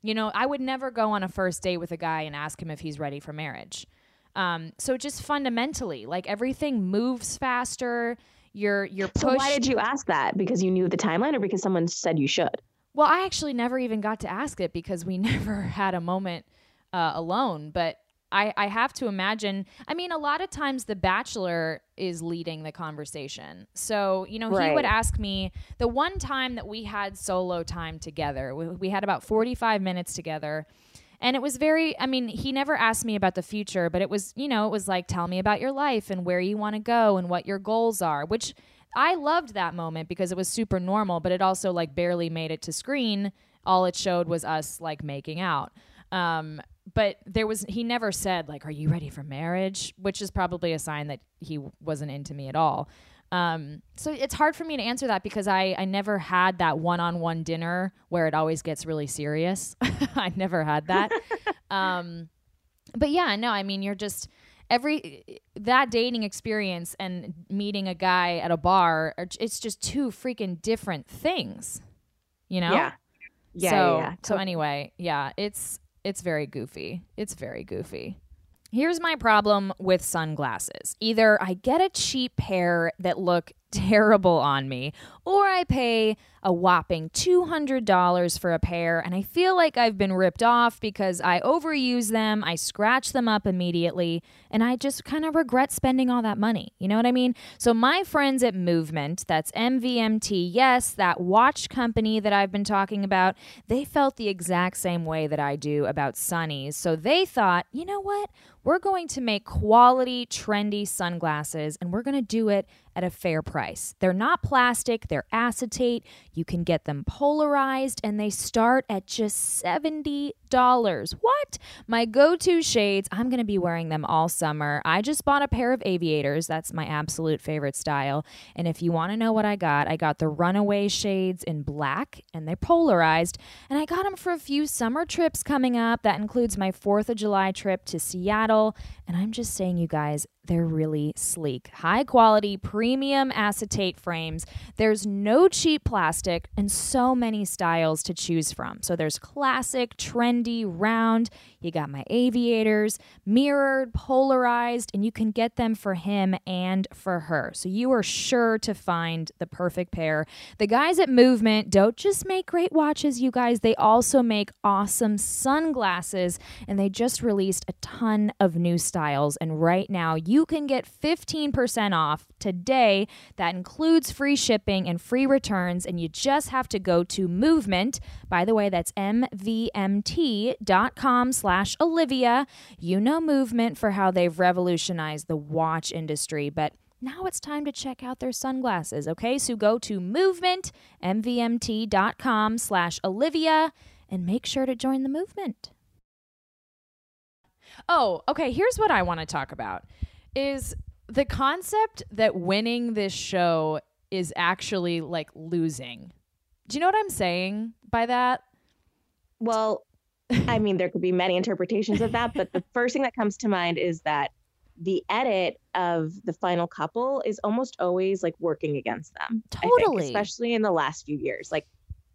You know, I would never go on a first date with a guy and ask him if he's ready for marriage. Um, so just fundamentally, like everything moves faster. You're you're pushed. So why did you ask that? Because you knew the timeline or because someone said you should? Well, I actually never even got to ask it because we never had a moment uh, alone. But I, I have to imagine. I mean, a lot of times The Bachelor is leading the conversation. So, you know, he would ask me the one time that we had solo time together, we, we had about 45 minutes together. And it was very, I mean, he never asked me about the future, but it was, you know, it was like, tell me about your life and where you want to go and what your goals are, which I loved that moment because it was super normal, but it also like barely made it to screen. All it showed was us like making out. Um, but there was, he never said, like, are you ready for marriage? Which is probably a sign that he wasn't into me at all. Um, so it's hard for me to answer that because I, I never had that one on one dinner where it always gets really serious. I never had that. um, but yeah, no, I mean, you're just every that dating experience and meeting a guy at a bar, are, it's just two freaking different things, you know? Yeah. Yeah. so, yeah, yeah. so anyway, yeah, it's it's very goofy. It's very goofy. Here's my problem with sunglasses. Either I get a cheap pair that look terrible on me, or I pay a whopping $200 for a pair and I feel like I've been ripped off because I overuse them, I scratch them up immediately, and I just kind of regret spending all that money. You know what I mean? So, my friends at Movement, that's MVMT, yes, that watch company that I've been talking about, they felt the exact same way that I do about sunnies. So, they thought, you know what? We're going to make quality, trendy sunglasses and we're going to do it at a fair price. They're not plastic, they're acetate. You can get them polarized and they start at just $70. What? My go to shades, I'm going to be wearing them all summer. I just bought a pair of aviators. That's my absolute favorite style. And if you want to know what I got, I got the runaway shades in black and they're polarized. And I got them for a few summer trips coming up. That includes my 4th of July trip to Seattle. And I'm just saying, you guys, they're really sleek. High quality, premium acetate frames. There's no cheap plastic and so many styles to choose from. So there's classic, trendy, round. You got my aviators, mirrored, polarized, and you can get them for him and for her. So you are sure to find the perfect pair. The guys at Movement don't just make great watches, you guys, they also make awesome sunglasses, and they just released a ton of new styles. And right now, you you can get 15% off today. That includes free shipping and free returns, and you just have to go to Movement. By the way, that's mvmt.com slash Olivia. You know Movement for how they've revolutionized the watch industry, but now it's time to check out their sunglasses, okay? So go to movement, mvmt.com slash Olivia, and make sure to join the movement. Oh, okay, here's what I want to talk about is the concept that winning this show is actually like losing. Do you know what I'm saying by that? Well, I mean, there could be many interpretations of that, but the first thing that comes to mind is that the edit of the final couple is almost always like working against them. I think, Totally. especially in the last few years. Like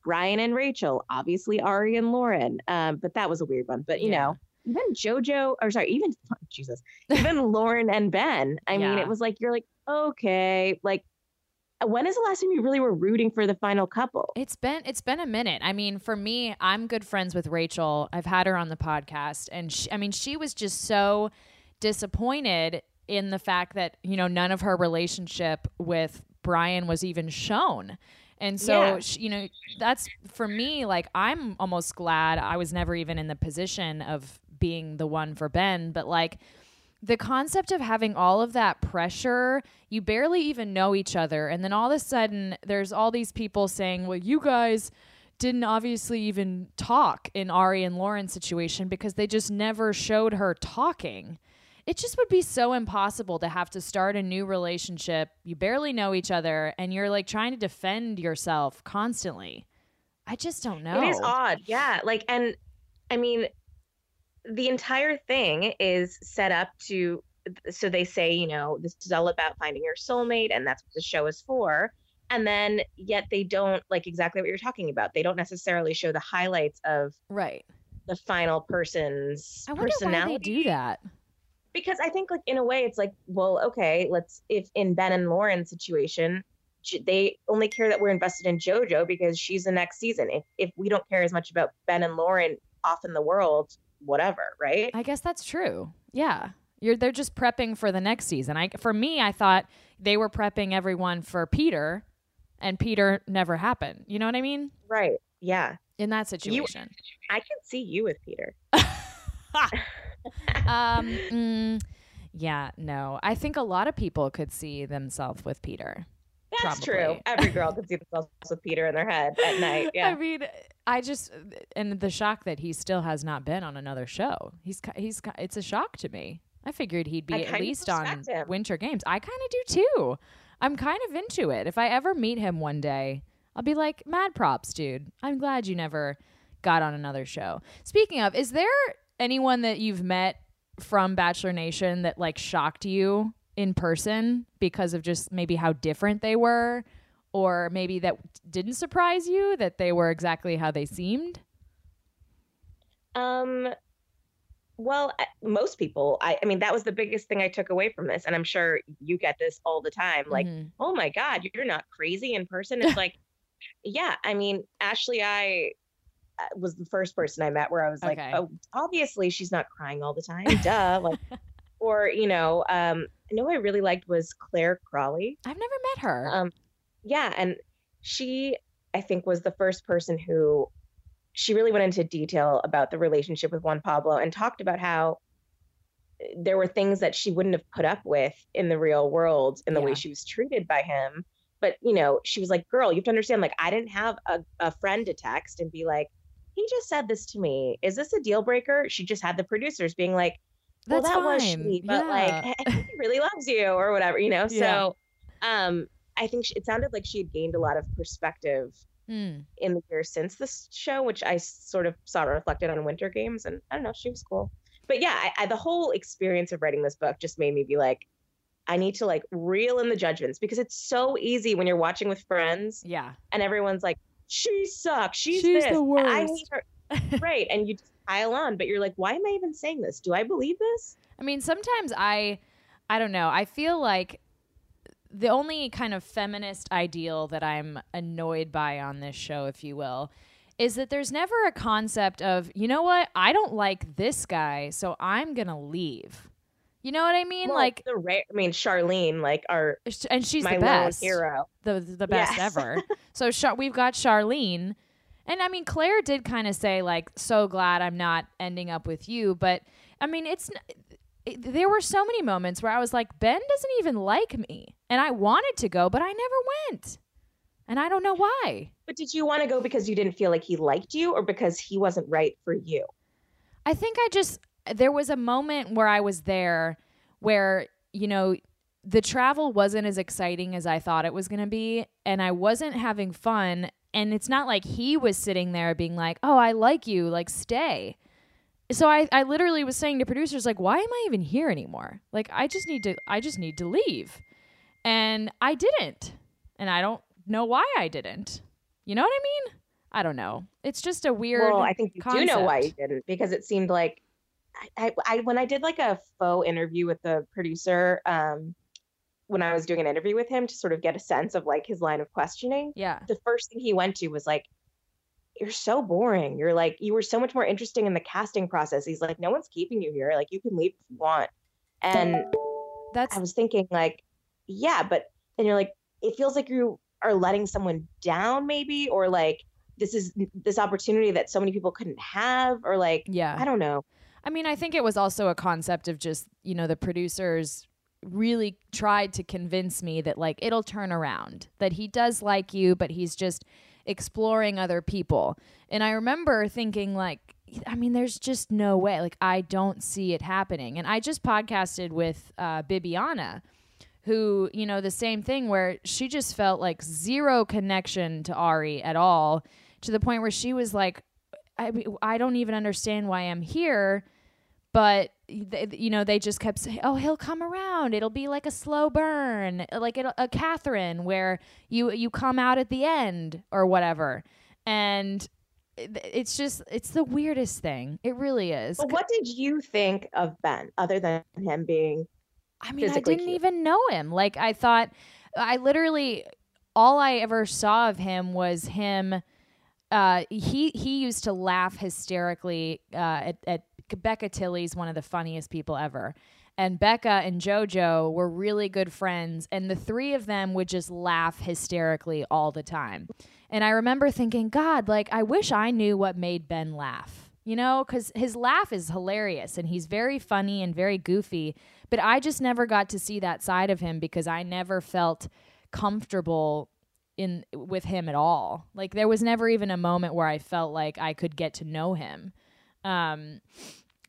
Brian and Rachel, obviously Ari and Lauren. Um, but that was a weird one. But you Yeah. know, even JoJo, or sorry, even oh, Jesus, even Lauren and Ben. I mean, it was like you're like, okay, like when is the last time you really were rooting for the final couple? It's been it's been a minute. I mean, for me, I'm good friends with Rachel. I've had her on the podcast and she, I mean, she was just so disappointed in the fact that, you know, none of her relationship with Bryan was even shown. And so, Yeah. she, you know, that's for me like I'm almost glad I was never even in the position of being the one for Ben, but like the concept of having all of that pressure, you barely even know each other. And then all of a sudden, there's all these people saying, well, you guys didn't obviously even talk in Ari and Lauren's situation because they just never showed her talking. It just would be so impossible to have to start a new relationship. You barely know each other and you're like trying to defend yourself constantly. I just don't know. It is odd. Yeah. Like, and I mean, the entire thing is set up to, so they say, you know, this is all about finding your soulmate, and that's what the show is for. And then, yet they don't like exactly what you're talking about. They don't necessarily show the highlights of Right. the final person's I wonder personality. why they do that. because I think like in a way it's like, well, okay, let's if in Ben and Lauren's situation, they only care that we're invested in JoJo because she's the next season. If if we don't care as much about Ben and Lauren off in the world, whatever, right? I guess that's true. Yeah. You're they're just prepping for the next season. I for me, I thought they were prepping everyone for Peter and Peter never happened. You know what I mean? Right. Yeah. In that situation. I can see you with Peter. um mm, yeah, no. I think a lot of people could see themselves with Peter. That's true. Every girl can see themselves with Peter in their head at night. Yeah. I mean, I just and the shock that he still has not been on another show. He's he's it's a shock to me. I figured he'd be at least on him. Winter Games. I kind of do too. I'm kind of into it. If I ever meet him one day, I'll be like, "Mad props, dude. I'm glad you never got on another show." Speaking of, is there anyone that you've met from Bachelor Nation that like shocked you in person because of just maybe how different they were or maybe that didn't surprise you that they were exactly how they seemed? Um well, most people, I, I mean, that was the biggest thing I took away from this. And I'm sure you get this all the time. Like, Mhm. oh my God, you're not crazy in person. It's like, yeah, I mean, Ashley, I uh, was the first person I met where I was like, Okay. oh, obviously she's not crying all the time. Duh. Like, or, you know, um, I know I really liked was Clare Crawley. I've never met her. Um, yeah, and she, I think, was the first person who she really went into detail about the relationship with Juan Pablo and talked about how there were things that she wouldn't have put up with in the real world in the way she was treated by him. But you know, she was like, "Girl, you have to understand. Like, I didn't have a, a friend to text and be like." He just said this to me. Is this a deal breaker? She just had the producers being like, well, that was fine. sweet, but Yeah. like, he really loves you or whatever, you know? Yeah. So, um, I think she, it sounded like she had gained a lot of perspective Hmm. in the years since this show, which I sort of saw reflected on Winter Games. And I don't know, she was cool. But yeah, I, I, the whole experience of writing this book just made me be like, I need to like reel in the judgments because it's so easy when you're watching with friends Yeah. and everyone's like, she sucks. She's, She's this. the I worst." hate her. right. And you just pile on, but you're like, why am I even saying this? Do I believe this? I mean, sometimes I, I don't know. I feel like the only kind of feminist ideal that I'm annoyed by on this show, if you will, is that there's never a concept of, you know what, I don't like this guy, so I'm gonna leave. You know what I mean? Well, like, the rare. I mean, Sharleen, like our and she's my the best, hero. the the best Yes. ever. So Char- we've got Sharleen, and I mean Clare did kind of say like, "So glad I'm not ending up with you," but I mean it's. It, there were so many moments where I was like, Ben doesn't even like me, and I wanted to go, but I never went, and I don't know why. But did you want to go because you didn't feel like he liked you, or because he wasn't right for you? I think I just there was a moment where I was there where, you know, the travel wasn't as exciting as I thought it was going to be and I wasn't having fun and it's not like he was sitting there being like, "Oh, I like you, like stay." So I I literally was saying to producers like, "Why am I even here anymore? Like I just need to I just need to leave." And I didn't. And I don't know why I didn't. You know what I mean? I don't know. It's just a weird Well, I think you do know why you concept. didn't because it seemed like I, I, I when I did like a faux interview with the producer, um, when I was doing an interview with him to sort of get a sense of like his line of questioning, Yeah. the first thing he went to was like, "You're so boring. You're like you were so much more interesting in the casting process." He's like, "No one's keeping you here. Like you can leave if you want." And That's I was thinking like, yeah, but then you're like, it feels like you are letting someone down, maybe, or like this is this opportunity that so many people couldn't have, or like yeah. I don't know. I mean, I think it was also a concept of just, you know, the producers really tried to convince me that like it'll turn around, that he does like you, but he's just exploring other people. And I remember thinking like I mean, there's just no way. Like I don't see it happening. And I just podcasted with uh Bibiana who, you know, the same thing where she just felt like zero connection to Ari at all to the point where she was like I I don't even understand why I'm here, but th- you know they just kept saying, "Oh, he'll come around. It'll be like a slow burn, uh, like it, a Catherine, where you you come out at the end or whatever." And it's just it's the weirdest thing. It really is. But what did you think of Ben, other than him being? I mean, I didn't cute. even know him. Like I thought, I literally all I ever saw of him was him. Uh, he he used to laugh hysterically uh, at, at Becca Tilley's one of the funniest people ever. And Becca and JoJo were really good friends, and the three of them would just laugh hysterically all the time. And I remember thinking, God, like, I wish I knew what made Ben laugh, you know, because his laugh is hilarious and he's very funny and very goofy. But I just never got to see that side of him because I never felt comfortable in with him at all. Like there was never even a moment where I felt like I could get to know him. Um,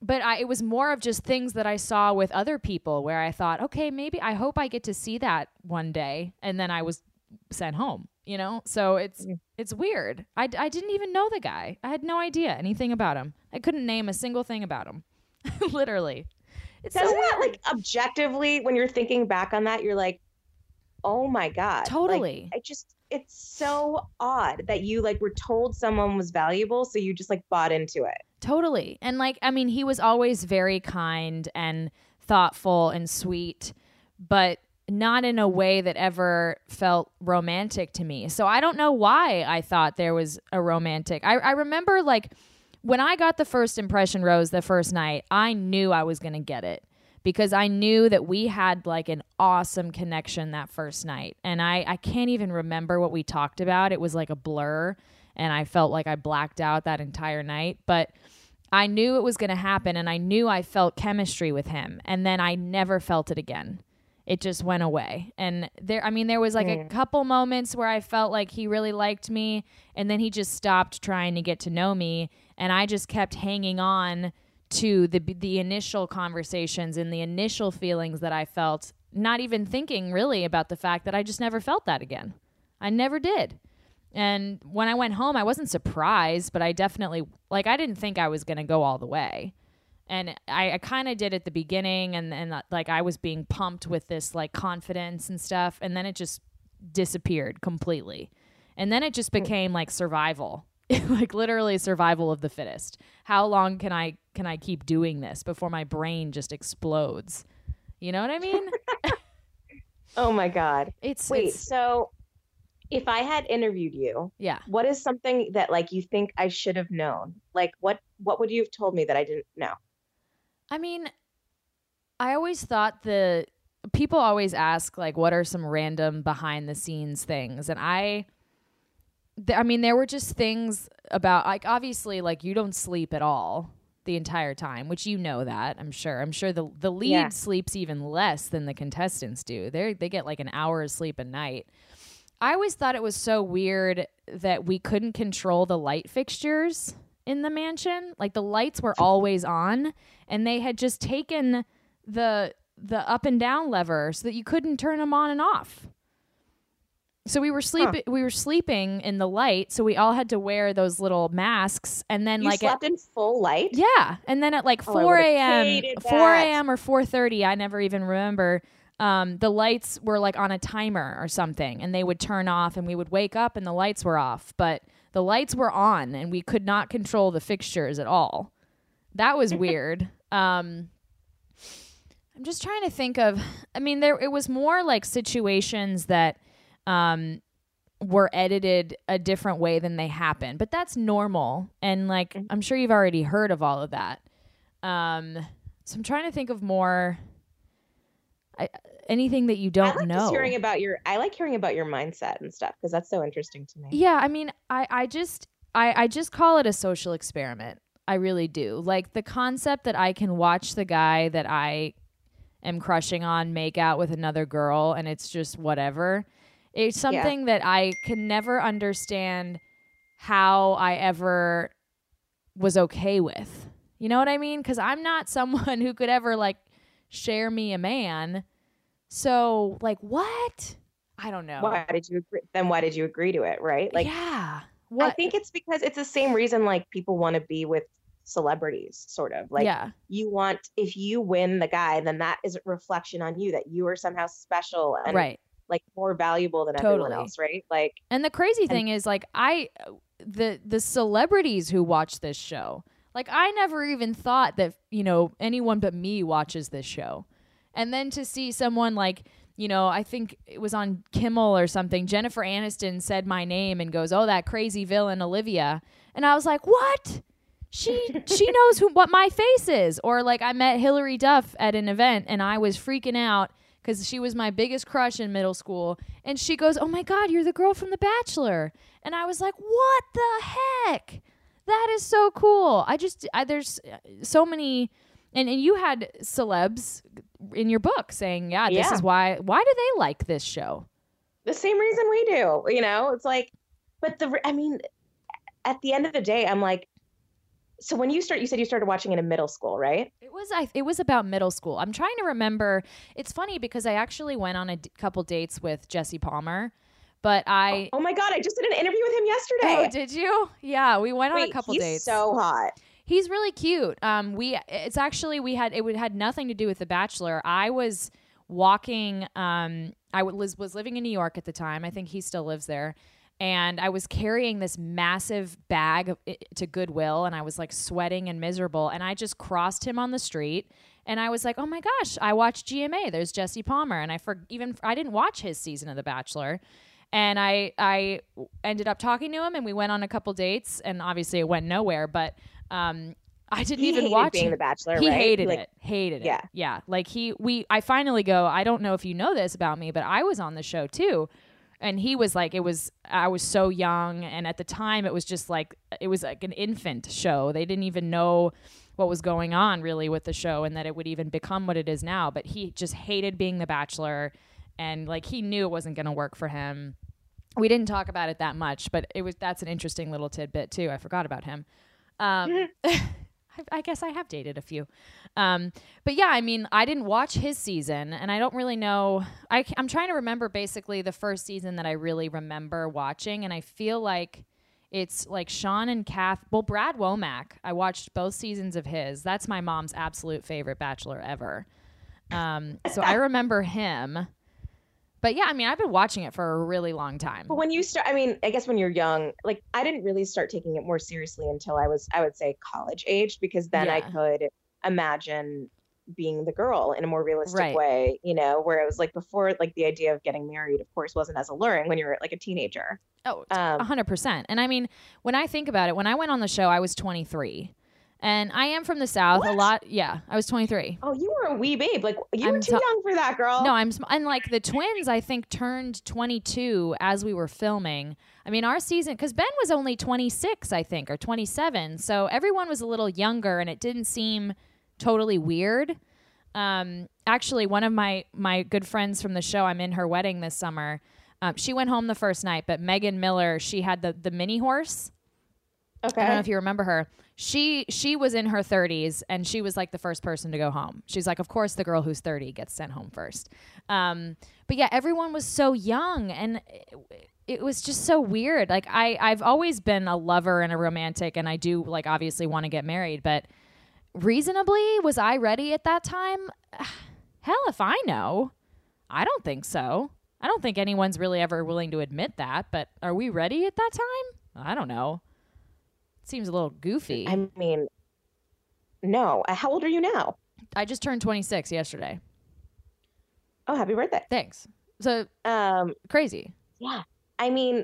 but I, it was more of just things that I saw with other people where I thought, okay, maybe I hope I get to see that one day, and then I was sent home. You know, so it's it's weird. I, I didn't even know the guy. I had no idea anything about him. I couldn't name a single thing about him. Literally, it's Doesn't that like objectively, when you're thinking back on that, you're like, oh my god, Like, Totally. I just it's so odd that you like were told someone was valuable, so you just like bought into it. Totally. And like, I mean, he was always very kind and thoughtful and sweet, but not in a way that ever felt romantic to me. So I don't know why I thought there was a romantic. I, I remember like when I got the first impression rose the first night, I knew I was going to get it because I knew that we had like an awesome connection that first night. And I, I can't even remember what we talked about. It was like a blur and I felt like I blacked out that entire night. But I knew it was going to happen and I knew I felt chemistry with him. And then I never felt it again. It just went away. And there, I mean, there was like a hmm. couple moments where I felt like he really liked me. And then he just stopped trying to get to know me. And I just kept hanging on to the the initial conversations and the initial feelings that I felt, not even thinking really about the fact that I just never felt that again. I never did. And when I went home, I wasn't surprised, but I definitely like I didn't think I was going to go all the way. And I, I kind of did at the beginning, and and uh, like I was being pumped with this like confidence and stuff, and then it just disappeared completely. And then it just became like survival, like literally survival of the fittest. How long can I can I keep doing this before my brain just explodes? You know what I mean? Oh my god. It's Wait, it's, so if I had interviewed you, yeah. what is something that like you think I should have known? Like what what would you have told me that I didn't know? I mean, I always thought the people always ask like what are some random behind the scenes things and I th- I mean there were just things about like obviously like you don't sleep at all the entire time, which you know that, I'm sure. I'm sure the the lead Yeah. sleeps even less than the contestants do. They they get like an hour of sleep a night. I always thought it was so weird that we couldn't control the light fixtures in the mansion. Like the lights were always on and they had just taken the the up and down lever so that you couldn't turn them on and off. So we were sleeping we were sleeping in the light, so we all had to wear those little masks and then You like at, slept in full light. yeah, and then at like Oh, four a.m., four a.m. or four thirty, I never even remember. Um, the lights were like on a timer or something, and they would turn off, and we would wake up, and the lights were off, but the lights were on, and we could not control the fixtures at all. That was weird. Um, I'm just trying to think of. I mean, there it was more like situations that um, were edited a different way than they happen. but that's normal. And like, I'm sure you've already heard of all of that. Um, so I'm trying to think of more. I, anything that you don't I like know. hearing about your. I like hearing about your mindset and stuff because that's so interesting to me. Yeah, I mean, I, I just I, I just call it a social experiment. I really do. Like the concept that I can watch the guy that I am crushing on make out with another girl and it's just whatever. It's something that I can never understand how I ever was okay with. You know what I mean? Cuz I'm not someone who could ever like share me a man. So, like what? I don't know. Why did you agree? Then why did you agree to it? Right? Like yeah. I think it's because it's the same reason like people want to be with celebrities, sort of. Like yeah. you want if you win the guy, then that is a reflection on you that you are somehow special and right. Like more valuable than everyone else, right? Like And the crazy thing is like I the the celebrities who watch this show. Like I never even thought that, you know, anyone but me watches this show. And then to see someone like, you know, I think it was on Kimmel or something, Jennifer Aniston said my name and goes, "Oh, that crazy villain Olivia." And I was like, "What?" She she knows who what my face is. Or like I met Hilary Duff at an event and I was freaking out because she was my biggest crush in middle school. And she goes, Oh my God, you're the girl from The Bachelor. And I was like, What the heck? That is so cool. I just, I, there's uh, so many. And, and you had celebs in your book saying, yeah, this Yeah. is why. Why do they like this show? the same reason we do, you know? It's like but the I mean at the end of the day, I'm like so when you start you said you started watching it in middle school, right? It was I it was about middle school. I'm trying to remember. It's funny because I actually went on a d- couple dates with Jesse Palmer, but I Oh my god, I just did an interview with him yesterday. Oh, did you? Yeah, we went on a couple he's dates. so hot. He's really cute. Um, we it's actually we had it would had nothing to do with The Bachelor. I was walking. Um, I was was living in New York at the time. I think he still lives there. And I was carrying this massive bag to Goodwill, and I was like sweating and miserable. And I just crossed him on the street, and I was like, "Oh my gosh, I watched GMA. There's Jesse Palmer." And I for even I didn't watch his season of The Bachelor, and I I ended up talking to him, and we went on a couple dates, and obviously it went nowhere. But um, I didn't He even watch being it. the bachelor, He right? hated Like, it. Hated Yeah. it. Yeah. Like he we I finally go, I don't know if you know this about me, but I was on the show too. And he was like it was I was so young and at the time it was just like it was like an infant show. They didn't even know what was going on really with the show and that it would even become what it is now, but he just hated being the bachelor and like he knew it wasn't going to work for him. We didn't talk about it that much, but it was that's an interesting little tidbit too. I forgot about him. Um, I, guess I have dated a few. Um, but yeah, I mean, I didn't watch his season, and I don't really know. I, am trying to remember basically the first season that I really remember watching, and I feel like it's like Sean and Kath. Well, Brad Womack. I watched both seasons of his. That's my mom's absolute favorite Bachelor ever. Um, so I remember him. But yeah, I mean, I've been watching it for a really long time. But when you start, I mean, I guess when you're young, like I didn't really start taking it more seriously until I was, I would say, college age, because then I could imagine being the girl in a more realistic Right. way, you know, where it was like before, like the idea of getting married, of course, wasn't as alluring when you were like a teenager. Oh, Um, a hundred percent. And I mean, when I think about it, when I went on the show, I was 23, And I am from the South a lot. Yeah, I was 23. Oh, you were a wee babe. Like you were I'm too t- young for that, girl. No, I'm sm- and like the twins. I think turned 22 as we were filming. I mean, our season because Ben was only 26, I think, or 27. So everyone was a little younger, and it didn't seem totally weird. Um, actually, one of my my good friends from the show, I'm in her wedding this summer. Um, she went home the first night, but Megan Miller, she had the the mini horse. okay. I don't know if you remember her. She she was in her 30s and she was like the first person to go home. She's like, of course, the girl who's 30 gets sent home first. Um, but yeah, everyone was so young and it, it was just so weird. Like I I've always been a lover and a romantic, and I do like obviously want to get married, but reasonably, was I ready at that time? Hell, if I know, I don't think so. I don't think anyone's really ever willing to admit that. But are we ready at that time? I don't know. Seems a little goofy. I mean, no. Uh, How old are you now? I just turned 26 yesterday. Oh, happy birthday. Thanks. So Um, crazy. yeah. I mean,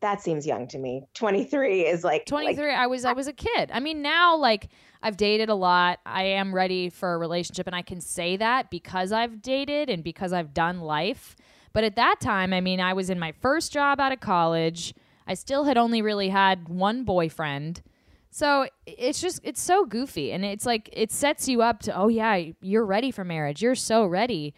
that seems young to me. 23 is like 23 I was I was a kid. I mean now like I've dated a lot. I am ready for a relationship and I can say that because I've dated and because I've done life. But at that time, I mean, I was in my first job out of college. I still had only really had one boyfriend. So it's just it's so goofy and it's like it sets you up to oh yeah, you're ready for marriage. You're so ready.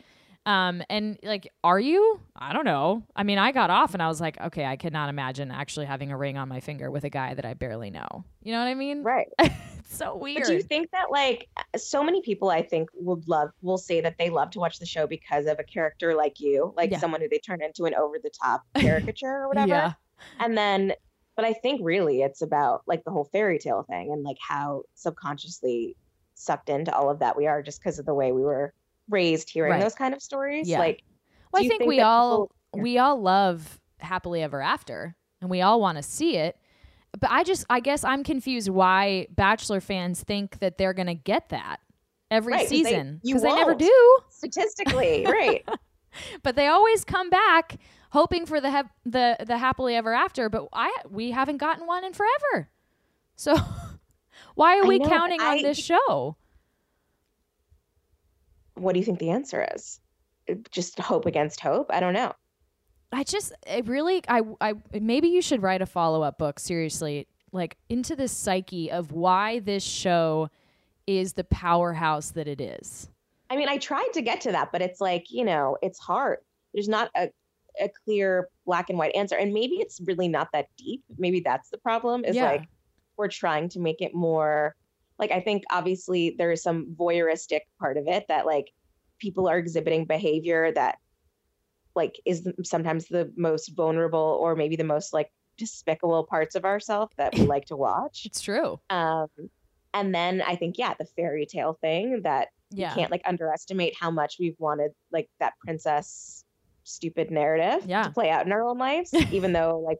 Um, and like, are you? I don't know. I mean, I got off and I was like, okay, I cannot imagine actually having a ring on my finger with a guy that I barely know. You know what I mean? right. So weird. But do you think that like so many people I think would love will say that they love to watch the show because of a character like you, like Yeah. someone who they turn into an over the top caricature or whatever. Yeah. And then but I think really it's about like the whole fairy tale thing and like how subconsciously sucked into all of that we are just because of the way we were raised hearing Right. those kind of stories. Yeah. Like Well, I think, think we all people- we all love happily ever after, and we all want to see it. But I just, I guess, I'm confused why Bachelor fans think that they're gonna get that every Right, they- season because they never do. statistically, right. But they always come back hoping for the the the happily ever after. But I we haven't gotten one in forever. So why are we know, counting on I- this show? what do you think the answer is? Uh, just hope against hope? I don't know. I just it really I I maybe you should write a follow-up book seriously like into the psyche of why this show is the powerhouse that it is. I mean, I tried to get to that, but it's like, you know, it's hard. There's not a, a clear black and white answer. And maybe it's really not that deep. Maybe that's the problem is Yeah. like we're trying to make it more like I think obviously there is some voyeuristic part of it that like people are exhibiting behavior that like is sometimes the most vulnerable or maybe the most like despicable parts of ourselves that we like to watch. It's true. Um and then I think yeah, the fairy tale thing that Yeah. you can't like underestimate how much we've wanted like that princess stupid narrative Yeah. to play out in our own lives even though like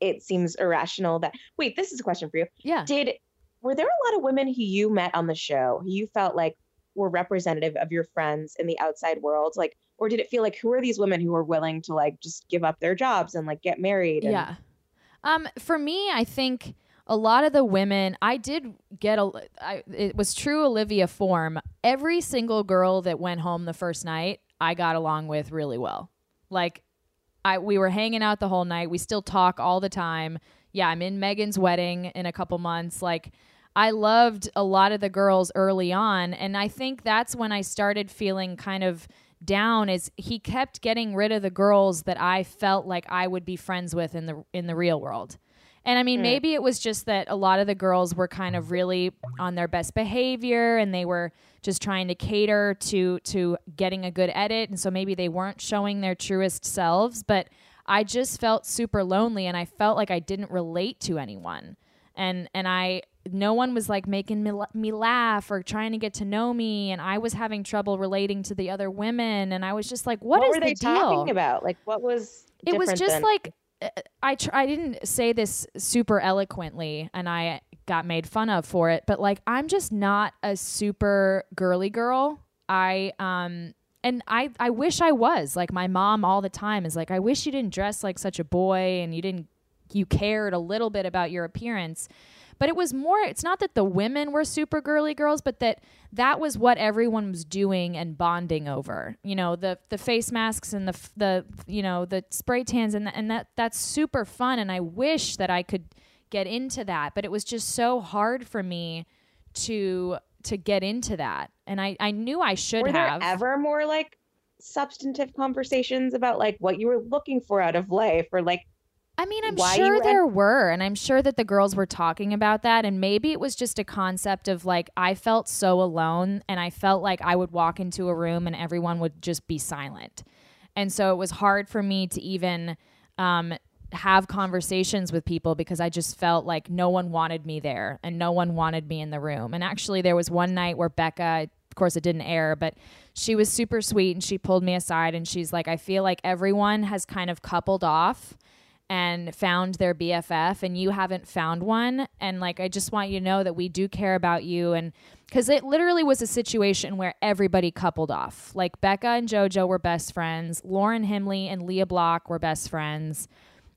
it seems irrational that wait this is a question for you Yeah. did were there a lot of women who you met on the show who you felt like were representative of your friends in the outside world like or did it feel like who are these women who are willing to like just give up their jobs and like get married and, Yeah. Um, for me, I think a lot of the women I did get a. I, it was true Olivia form. Every single girl that went home the first night, I got along with really well. Like, I we were hanging out the whole night. We still talk all the time. Yeah, I'm in Megan's wedding in a couple months. Like. I loved a lot of the girls early on and I think that's when I started feeling kind of down is he kept getting rid of the girls that I felt like I would be friends with in the in the real world. And I mean, mm. maybe it was just that a lot of the girls were kind of really on their best behavior and they were just trying to cater to to getting a good edit and so maybe they weren't showing their truest selves, but I just felt super lonely and I felt like I didn't relate to anyone. And and I no one was like making me, me laugh or trying to get to know me and I was having trouble relating to the other women and I was just like what what, is were the they deal? talking about like what was it was just than- like I tr- I didn't say this super eloquently and I got made fun of for it but like I'm just not a super girly girl. I um and I I wish I was. Like my mom all the time is like I wish you didn't dress like such a boy and you didn't you cared a little bit about your appearance but it was more it's not that the women were super girly girls but that that was what everyone was doing and bonding over. You know the the face masks and the the you know the spray tans and, and that that's super fun and i wish that i could get into that but it was just so hard for me to to get into that. And i i knew i should Were there have. ever more like substantive conversations about like what you were looking for out of life or like I mean, I'm why sure there were, and I'm sure that the girls were talking about that. And maybe it was just a concept of like, I felt so alone, and I felt like I would walk into a room and everyone would just be silent. And so it was hard for me to even um, have conversations with people because I just felt like no one wanted me there and no one wanted me in the room. And actually, there was one night where Becca, of course, it didn't air, but she was super sweet and she pulled me aside and she's like, I feel like everyone has kind of coupled off and found their BFF and you haven't found one and like I just want you to know that we do care about you and cuz it literally was a situation where everybody coupled off. Like Becca and JoJo were best friends, Lauren Himle and Leah Block were best friends.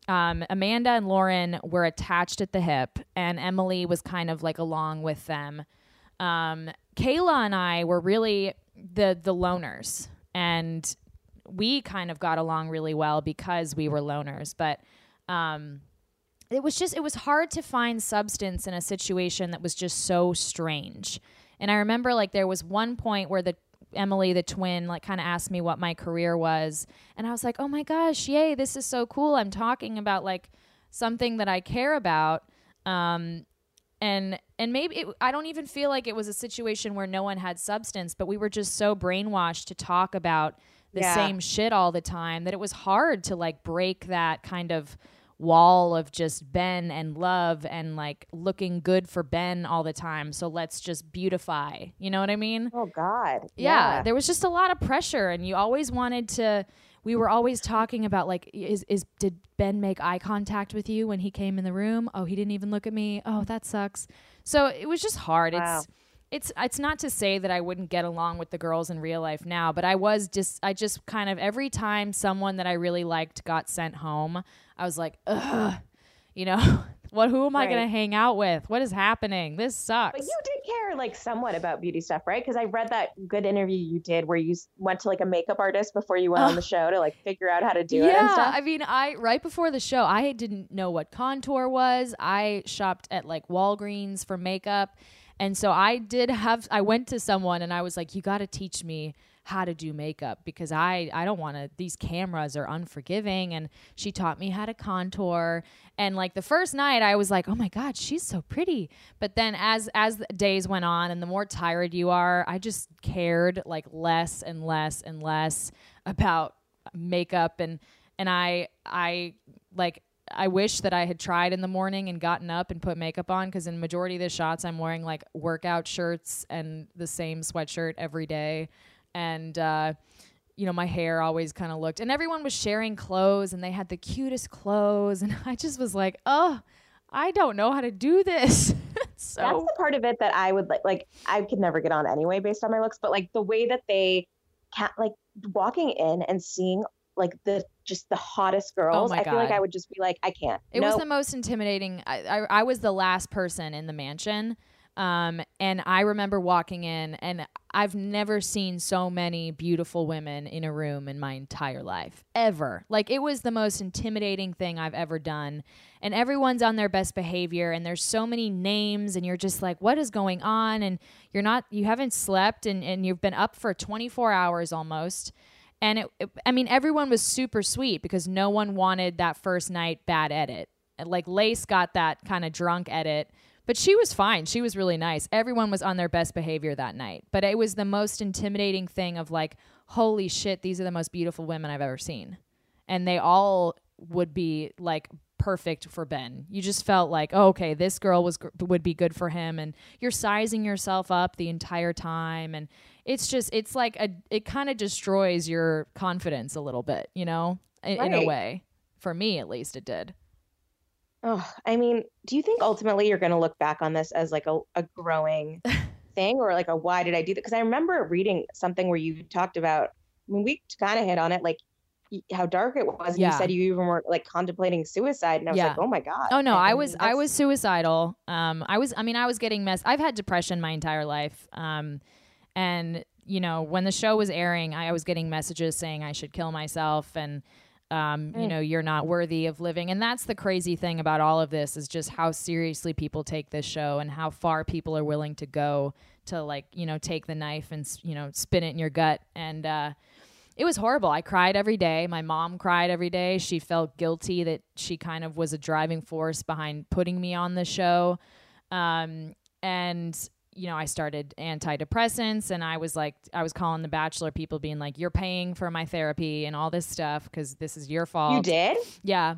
Um, Amanda and Lauren were attached at the hip and Emily was kind of like along with them. Um, Kayla and I were really the the loners and we kind of got along really well because we were loners but um it was just it was hard to find substance in a situation that was just so strange. And i remember like there was one point where the emily the twin like kind of asked me what my career was. And i was like oh my gosh yay this is so cool. I'm talking about like something that i care about. Um and and maybe it, I don't even feel like it was a situation where no one had substance, but we were just so brainwashed to talk about the Yeah. same shit all the time that it was hard to like break that kind of wall of just Ben and love and like looking good for Ben all the time. So let's just beautify. You know what I mean? oh god yeah, there was just a lot of pressure and you always wanted to we were always talking about like is is did Ben make eye contact with you when he came in the room? Oh, he didn't even look at me. Oh, that sucks. So it was just hard. Wow. It's it's it's not to say that I wouldn't get along with the girls in real life now, but I was just I just kind of every time someone that I really liked got sent home, I was like, ugh, you know, what? Who am I going to hang out with? What is happening? This sucks. But you did care like somewhat about beauty stuff, right? Because I read that good interview you did where you went to like a makeup artist before you went on the show to like figure out how to do it yeah. I mean, I right before the show, I didn't know what contour was. I shopped at like Walgreens for makeup. And so I did have I went to someone and I was like, "You got to teach me how to do makeup because I I don't want to these cameras are unforgiving." And she taught me how to contour. And like the first night I was like, "Oh my god, she's so pretty." But then as as the days went on and the more tired you are, I just cared like less and less and less about makeup and and I I like I wish that I had tried in the morning and gotten up and put makeup on because in majority of the shots I'm wearing like workout shirts and the same sweatshirt every day and uh you know my hair always kind of looked and everyone was sharing clothes and they had the cutest clothes and I just was like oh I don't know how to do this so That's the part of it that I would like. Like I could never get on anyway based on my looks, but like the way that they can like walking in and seeing like the just the hottest girls. Oh I feel like I would just be like, I can't. It no, was the most intimidating. I, I, I was the last person in the mansion. Um, and I remember walking in, and I've never seen so many beautiful women in a room in my entire life, ever. Like, it was the most intimidating thing I've ever done. And everyone's on their best behavior, and there's so many names, and you're just like, what is going on? And you're not, you haven't slept, and, and you've been up for 24 hours almost and it, it- i mean everyone was super sweet because no one wanted that first night bad edit like lace got that kind of drunk edit but she was fine. She was really nice. Everyone was on their best behavior that night. But it was the most intimidating thing of like holy shit these are the most beautiful women i've ever seen. And they all would be like perfect for Ben. You just felt like, oh, okay, this girl was would be good for him, and you're sizing yourself up the entire time, and it's just it's like a it kind of destroys your confidence a little bit, you know, in, in a way. For me, at least, it did. Oh, I mean, do you think ultimately you're going to look back on this as like a, a growing thing or like a why did I do that? Because I remember reading something where you talked about, I mean, we kind of hit on it, like how dark it was. And Yeah. You said you even were like contemplating suicide, and I was Yeah. like, oh my god. Oh no, I And was I was suicidal. Um, I was I mean I was getting mess. I've had depression my entire life. Um, and you know when the show was airing, I was getting messages saying I should kill myself and. Um, you know, you're not worthy of living. And that's the crazy thing about all of this is just how seriously people take this show and how far people are willing to go to like, you know, take the knife and, you know, spin it in your gut. And, uh, it was horrible. I cried every day. My mom cried every day. She felt guilty that she kind of was a driving force behind putting me on the show. Um, and you know, I started antidepressants and I was like I was calling the bachelor people being like you're paying for my therapy and all this stuff cuz this is your fault. You did? Yeah.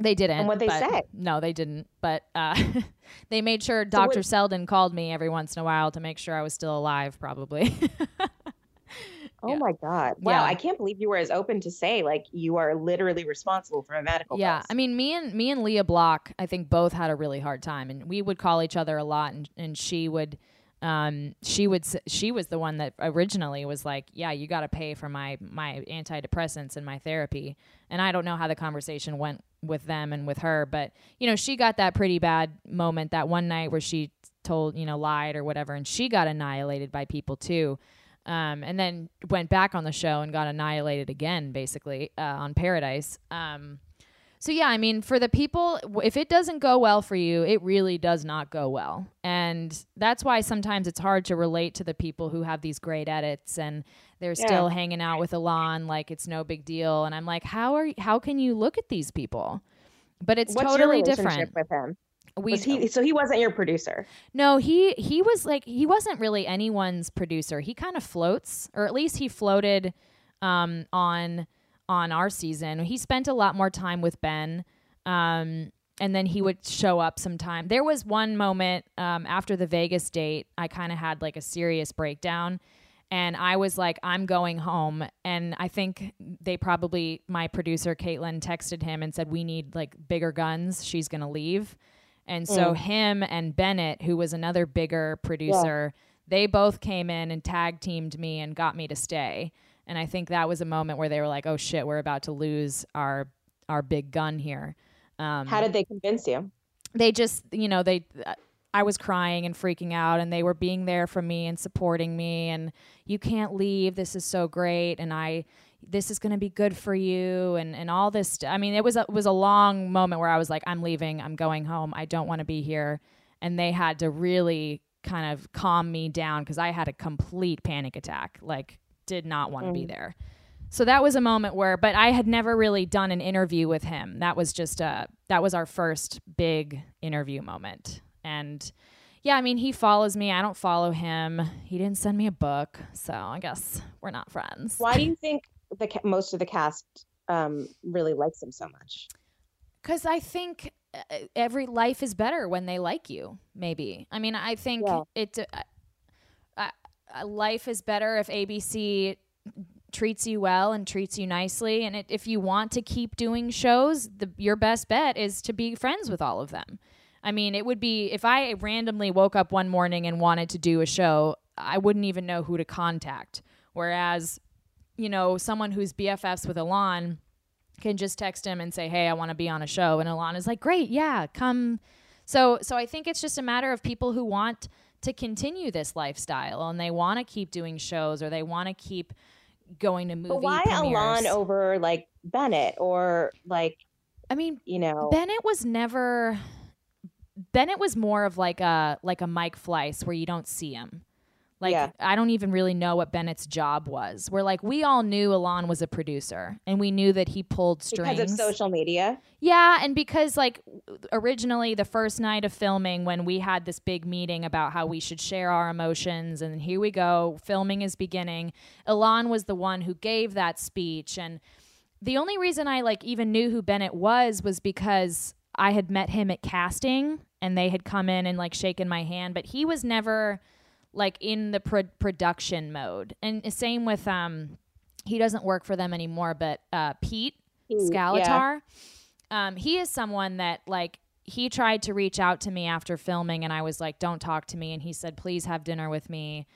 They didn't. And what'd they say? No, they didn't. But uh, they made sure So Dr. what- Selden called me every once in a while to make sure I was still alive, probably. Oh Yeah. my god! Wow, Yeah. I can't believe you were as open to say like you are literally responsible for a medical yeah bills. i mean me and me and leah block i think both had a really hard time and we would call each other a lot and, and she would um she would she was the one that originally was like yeah you got to pay for my my antidepressants and my therapy and i don't know how the conversation went with them and with her but you know she got that pretty bad moment that one night where she told you know lied or whatever and she got annihilated by people too um, and then went back on the show and got annihilated again basically uh, on paradise um, so yeah, I mean, for the people, if it doesn't go well for you, it really does not go well, and that's why sometimes it's hard to relate to the people who have these great edits and they're Yeah. still hanging out with Elan like it's no big deal. And I'm like, how are how can you look at these people? But it's What's totally different. with him? We Was he so he wasn't your producer? no, he he was like he wasn't really anyone's producer. He kind of floats, or at least he floated um, on on our season. He spent a lot more time with Ben, um, and then he would show up sometime. There was one moment um, after the Vegas date, I kind of had like a serious breakdown. And I was like, I'm going home. And I think they probably, my producer, Caitlin, texted him and said, We need like bigger guns. She's going to leave. And so him and Bennett, who was another bigger producer, they both came in and tag teamed me and got me to stay. And I think that was a moment where they were like, "Oh shit, we're about to lose our our big gun here." Um, How did they convince you? they just, you know, they. I was crying and freaking out, and they were being there for me and supporting me. And you can't leave. This is so great, and I, this is going to be good for you, and and all this. st- I mean, it was a, it was a long moment where I was like, I'm leaving. I'm going home. I don't want to be here. And they had to really kind of calm me down because I had a complete panic attack. Like, did not want to be mm. there. So that was a moment where, but I had never really done an interview with him. That was just a, that was our first big interview moment. And yeah, I mean, he follows me. I don't follow him. He didn't send me a book. So I guess we're not friends. Why do you think the most of the cast um, really likes him so much? Because I think uh, every life is better when they like you. Maybe. I mean, I think Yeah. it. Uh, uh, uh, life is better if ABC treats you well and treats you nicely. And it, if you want to keep doing shows, the, your best bet is to be friends with all of them. I mean, it would be if I randomly woke up one morning and wanted to do a show, I wouldn't even know who to contact. Whereas, you know, someone who's BFFs with Elan can just text him and say, "Hey, I want to be on a show," and Elan is like, "Great, yeah, come." So, so I think it's just a matter of people who want to continue this lifestyle and they want to keep doing shows or they want to keep going to movie But why premieres. Elan over like Bennett or like I mean, you know? Bennett was never. Bennett was more of like a like a Mike Fleiss where you don't see him. Like Yeah. I don't even really know what Bennett's job was. Where like we all knew Elan was a producer and we knew that he pulled strings because of social media. Yeah, and because like originally the first night of filming when we had this big meeting about how we should share our emotions and here we go, filming is beginning. Elan was the one who gave that speech and the only reason I like even knew who Bennett was was because I had met him at casting and they had come in and like shaken my hand, but he was never like in the pro- production mode. And same with um he doesn't work for them anymore, but uh Pete He- yeah. Scalettar. Um, he is someone that like he tried to reach out to me after filming, and I was like, "Don't talk to me," and he said, "Please have dinner with me."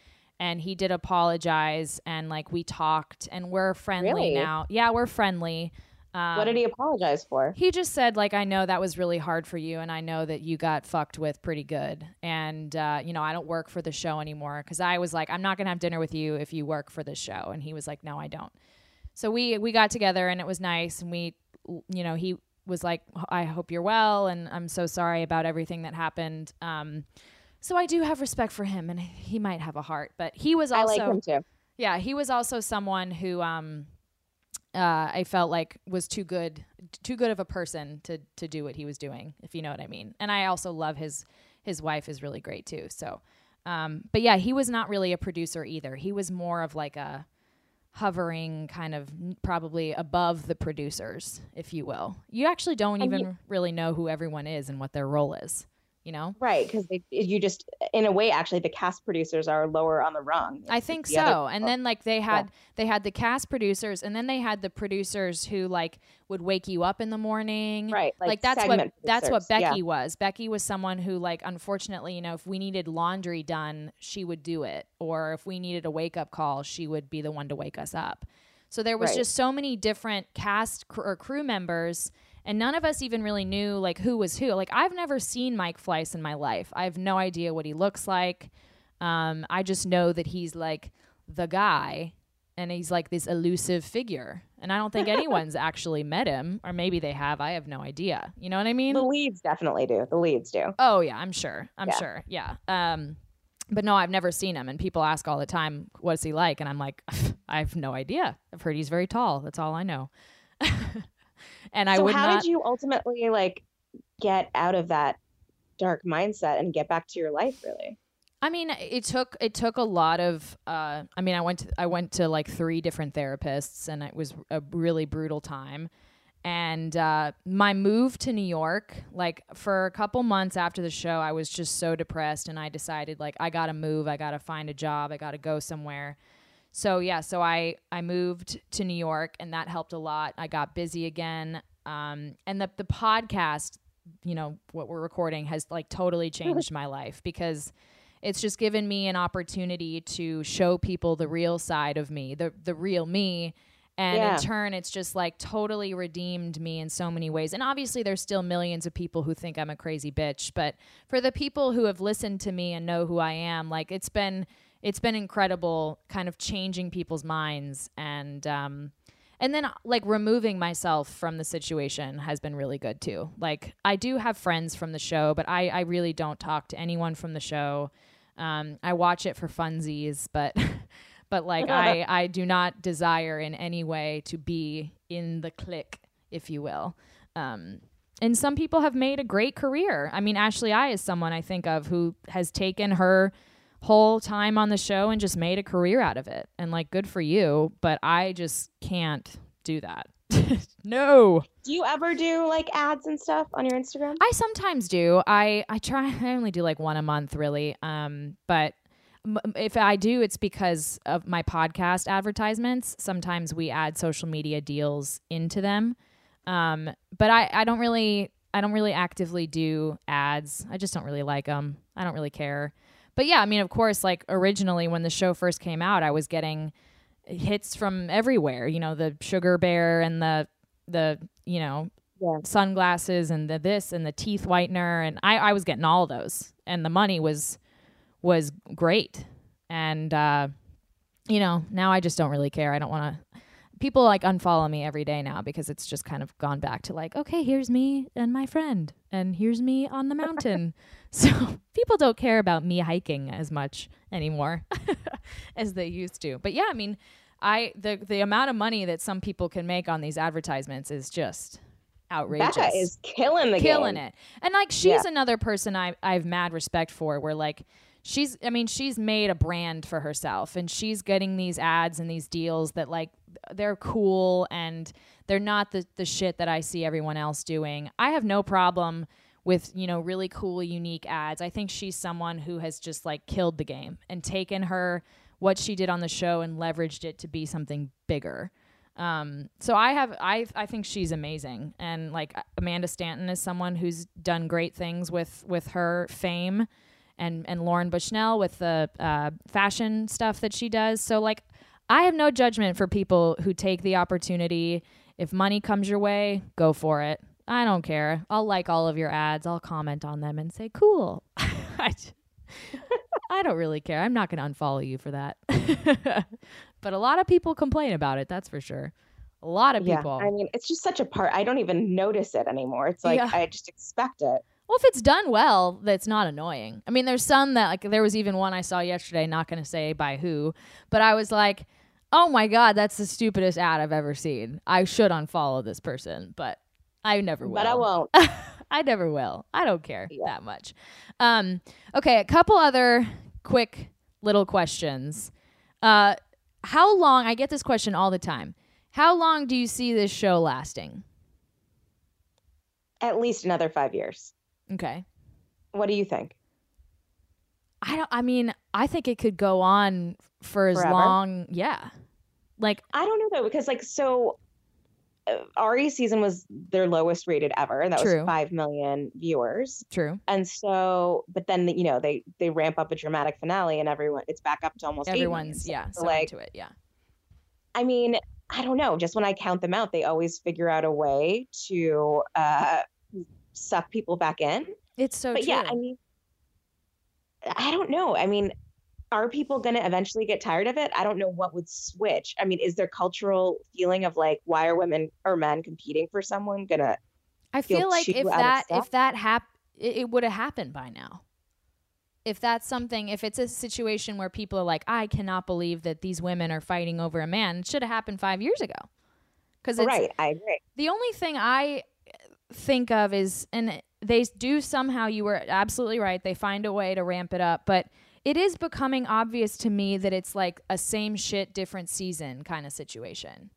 and he did apologize and like we talked and we're friendly Really? now. Yeah, we're friendly. Um, what did he apologize for? he just said like I know that was really hard for you and I know that you got fucked with pretty good and uh, you know I don't work for the show anymore because I was like I'm not gonna have dinner with you if you work for the show and he was like no I don't. So we we got together and it was nice and we you know he was like I hope you're well and I'm so sorry about everything that happened. Um, so I do have respect for him and he might have a heart, but he was I also like him too. yeah, he was also someone who um uh I felt like was too good too good of a person to to do what he was doing, if you know what I mean. And I also love his his wife is really great too. So um but yeah, he was not really a producer either. He was more of like a hovering kind of probably above the producers, if you will. You actually don't And even really know who everyone is and what their role is, you know? Right, because you just, in a way, actually, the cast producers are lower on the rung. I think other so. And then like they had they had the cast producers and then they had the producers who like would wake you up in the morning. right, Like, like, that's what segment that's what producers, yeah. Becky was. Becky was someone who like unfortunately, you know, if we needed laundry done, she would do it. Or if we needed a wake up call, she would be the one to wake us up. So there was Right. just so many different cast cr- or crew members and none of us even really knew like who was who. Like I've never seen Mike Fleiss in my life. I have no idea what he looks like. Um, I just know that he's like the guy and he's like this elusive figure. And I don't think anyone's actually met him, or maybe they have. I have no idea. You know what I mean? The leads definitely do. The leads do. Oh yeah, I'm sure. I'm Yeah. sure. Yeah. Um, but no, I've never seen him. And people ask all the time, "What's he like?" And I'm like, I have no idea. I've heard he's very tall. That's all I know. and I so would how not. did you ultimately like get out of that dark mindset and get back to your life? Really? I mean, it took it took a lot of. Uh, I mean, I went to, I went to like three different therapists, and it was a really brutal time. And uh, my move to New York, like for a couple months after the show, I was just so depressed, and I decided like I gotta move, I gotta find a job, I gotta go somewhere. So yeah, so I I moved to New York, and that helped a lot. I got busy again, um, and the the podcast, you know, what we're recording has like totally changed my life because it's just given me an opportunity to show people the real side of me, the the real me. And Yeah. in turn, it's just like totally redeemed me in so many ways. And obviously, there's still millions of people who think I'm a crazy bitch. But for the people who have listened to me and know who I am, like it's been it's been incredible, kind of changing people's minds and um, and then like removing myself from the situation has been really good too. Like I do have friends from the show, but I I really don't talk to anyone from the show. Um, I watch it for funsies, but but like I I do not desire in any way to be in the clique, if you will. Um, and some people have made a great career. I mean, Ashley I is someone I think of who has taken her whole time on the show and just made a career out of it. And like good for you, but I just can't do that. no. Do you ever do like ads and stuff on your Instagram? I sometimes do. I I try. I only do like one a month, really. Um, but m- if I do, it's because of my podcast advertisements. Sometimes we add social media deals into them. Um, but I I don't really I don't really actively do ads. I just don't really like them. I don't really care. But yeah, I mean, of course, like originally when the show first came out, I was getting hits from everywhere. You know, the sugar bear and the the you know Yeah. sunglasses and the this and the teeth whitener and I, I was getting all those and the money was was great and uh you know now i just don't really care i don't want to people like unfollow me every day now because it's just kind of gone back to like okay here's me and my friend and here's me on the mountain so people don't care about me hiking as much anymore as they used to but yeah i mean i the the amount of money that some people can make on these advertisements is just outrageous Becca is killing the killing game. it. And like she's Yeah. another person I I have mad respect for where like she's I mean she's made a brand for herself and she's getting these ads and these deals that like they're cool and they're not the the shit that I see everyone else doing. I have no problem with, you know, really cool unique ads. I think she's someone who has just like killed the game and taken her what she did on the show and leveraged it to be something bigger. Um, so I have I I think she's amazing, and like Amanda Stanton is someone who's done great things with with her fame, and and Lauren Bushnell with the uh, fashion stuff that she does. So like, I have no judgment for people who take the opportunity. If money comes your way, go for it. I don't care. I'll like all of your ads. I'll comment on them and say cool. I don't really care. I'm not going to unfollow you for that. but a lot of people complain about it. That's for sure. A lot of people. Yeah, I mean, it's just such a part. I don't even notice it anymore. It's like Yeah. I just expect it. Well, if it's done well, that's not annoying. I mean, there's some that like there was even one I saw yesterday, not going to say by who, but I was like, "Oh my god, that's the stupidest ad I've ever seen. I should unfollow this person." But I never will. But I won't. I never will. I don't care Yeah. that much. Um, okay, a couple other quick little questions. Uh, how long? I get this question all the time. How long do you see this show lasting? At least another five years. Okay. What do you think? I don't. I mean, I think it could go on for as Forever? long. Yeah. Like I don't know though, because like so, uh, Arie season was their lowest rated ever, and that True. was five million viewers. true. And so, but then you know they they ramp up a dramatic finale, and everyone it's back up to almost. Everyone's yeah. So, So like into it. Yeah. I mean, I don't know. Just when I count them out, they always figure out a way to uh, suck people back in. It's so but true. yeah, I mean, I don't know. I mean, are people going to eventually get tired of it? I don't know what would switch. I mean, is there cultural feeling of like, why are women or men competing for someone gonna? I feel like if that if that hap it, it would have happened by now. If that's something, if it's a situation where people are like, I cannot believe that these women are fighting over a man, it should have happened five years ago. Because it's Right, I agree. the only thing I think of is, and they do somehow, you were absolutely right, they find a way to ramp it up, but it is becoming obvious to me that it's like a same shit, different season kind of situation.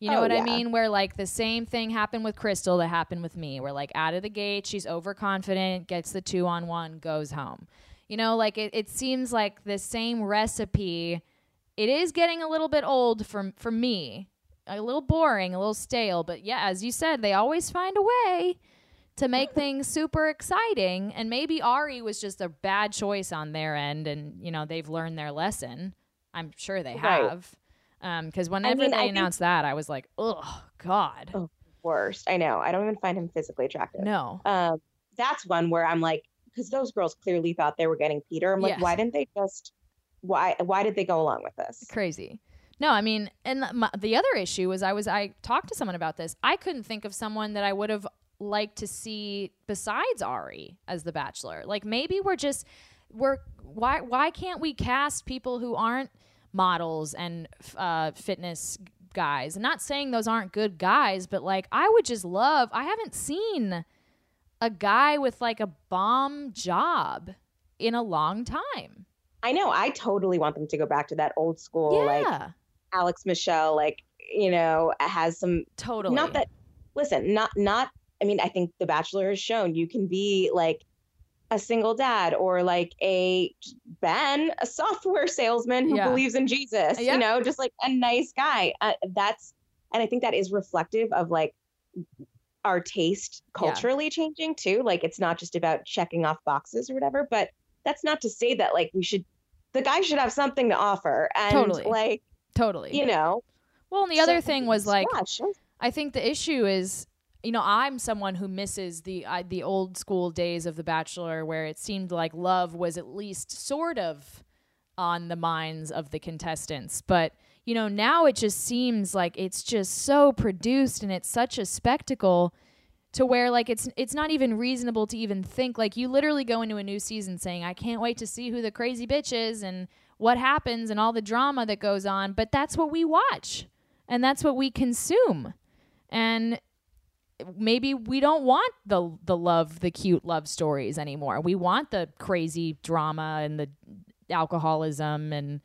You know Oh, what I mean? Where like the same thing happened with Krystal that happened with me. Where like out of the gate, she's overconfident, gets the two on one, goes home. You know, like it, it seems like the same recipe. It is getting a little bit old for for me, a little boring, a little stale. But yeah, as you said, they always find a way to make things super exciting. And maybe Arie was just a bad choice on their end, and you know they've learned their lesson. I'm sure they Right. have. Because whenever mean, they I think- announced that, I was like, "Oh God, Oh. Worst. I know. I don't even find him physically attractive. no." Um, that's one where I'm like, because those girls clearly thought they were getting Peter. I'm like, Yes. why didn't they just? Why? Why did they go along with this? crazy. No, I mean, and the, my, the other issue was I was I talked to someone about this. I couldn't think of someone that I would have liked to see besides Arie as the Bachelor. Like maybe we're just we're why why can't we cast people who aren't models and uh, fitness guys? I'm not saying those aren't good guys, but like I would just love. I haven't seen a guy with like a bomb job in a long time. I know. I totally want them to go back to that old school, like yeah, Alex Michel, like you know, has some. totally. Not that. Listen, not not. I mean, I think The Bachelor has shown you can be like a single dad or like a Ben, a software salesman who Yeah. believes in Jesus. Yeah. You know, just like a nice guy. Uh, that's and I think that is reflective of like our taste Yeah. culturally changing too. Like it's not just about checking off boxes or whatever, but that's not to say that like we should the guy should have something to offer and Totally. like totally. you know Well, and the other thing was like, yeah, sure. I think the issue is, you know, I'm someone who misses the uh, the old school days of The Bachelor, where it seemed like love was at least sort of on the minds of the contestants. But you know, now it just seems like it's just so produced and it's such a spectacle to where like it's it's not even reasonable to even think like you literally go into a new season saying I can't wait to see who the crazy bitch is and what happens and all the drama that goes on but that's what we watch and that's what we consume and maybe we don't want the the love the cute love stories anymore we want the crazy drama and the alcoholism and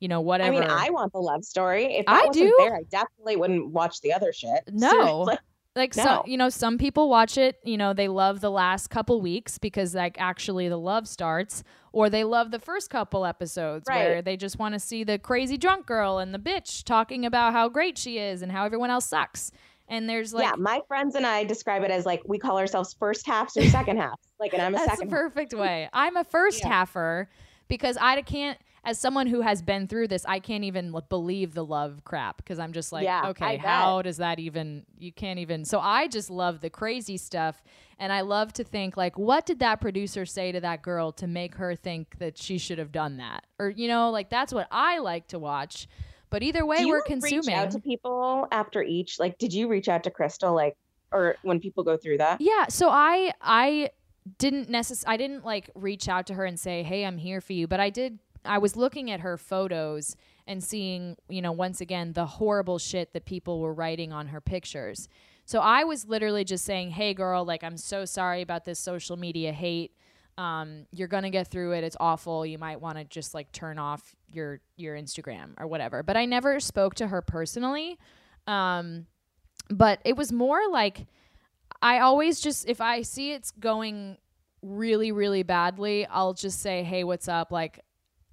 you know whatever I mean, I want the love story. If that I wasn't do. there, I definitely wouldn't watch the other shit. No. Seriously. like No. some you know some people watch it you know they love the last couple weeks because like actually the love starts or they love the first couple episodes where they just want to see the crazy drunk girl and the bitch talking about how great she is and how everyone else sucks And there's like yeah, my friends and I describe it as like we call ourselves first halves or second halves. Like, and I'm a That's second. the perfect way. I'm a first Yeah. halfer because I can't, as someone who has been through this, I can't even believe the love crap because I'm just like, Yeah, okay, how does that even, you can't even. So I just love the crazy stuff. And I love to think, like, what did that producer say to that girl to make her think that she should have done that? Or, you know, like, that's what I like to watch. But either way, Do you we're consuming. Reach out to people after each. Like, did you reach out to Krystal? Like, or when people go through that? Yeah, so I I didn't necess- I didn't like reach out to her and say, "Hey, I'm here for you," but I did I was looking at her photos and seeing, you know, once again the horrible shit that people were writing on her pictures. So I was literally just saying, "Hey girl, like I'm so sorry about this social media hate. Um, you're gonna get through it. It's awful. You might want to just like turn off your your Instagram or whatever." But I never spoke to her personally. Um, but it was more like I always just if I see it's going really really badly, I'll just say, "Hey, what's up?" Like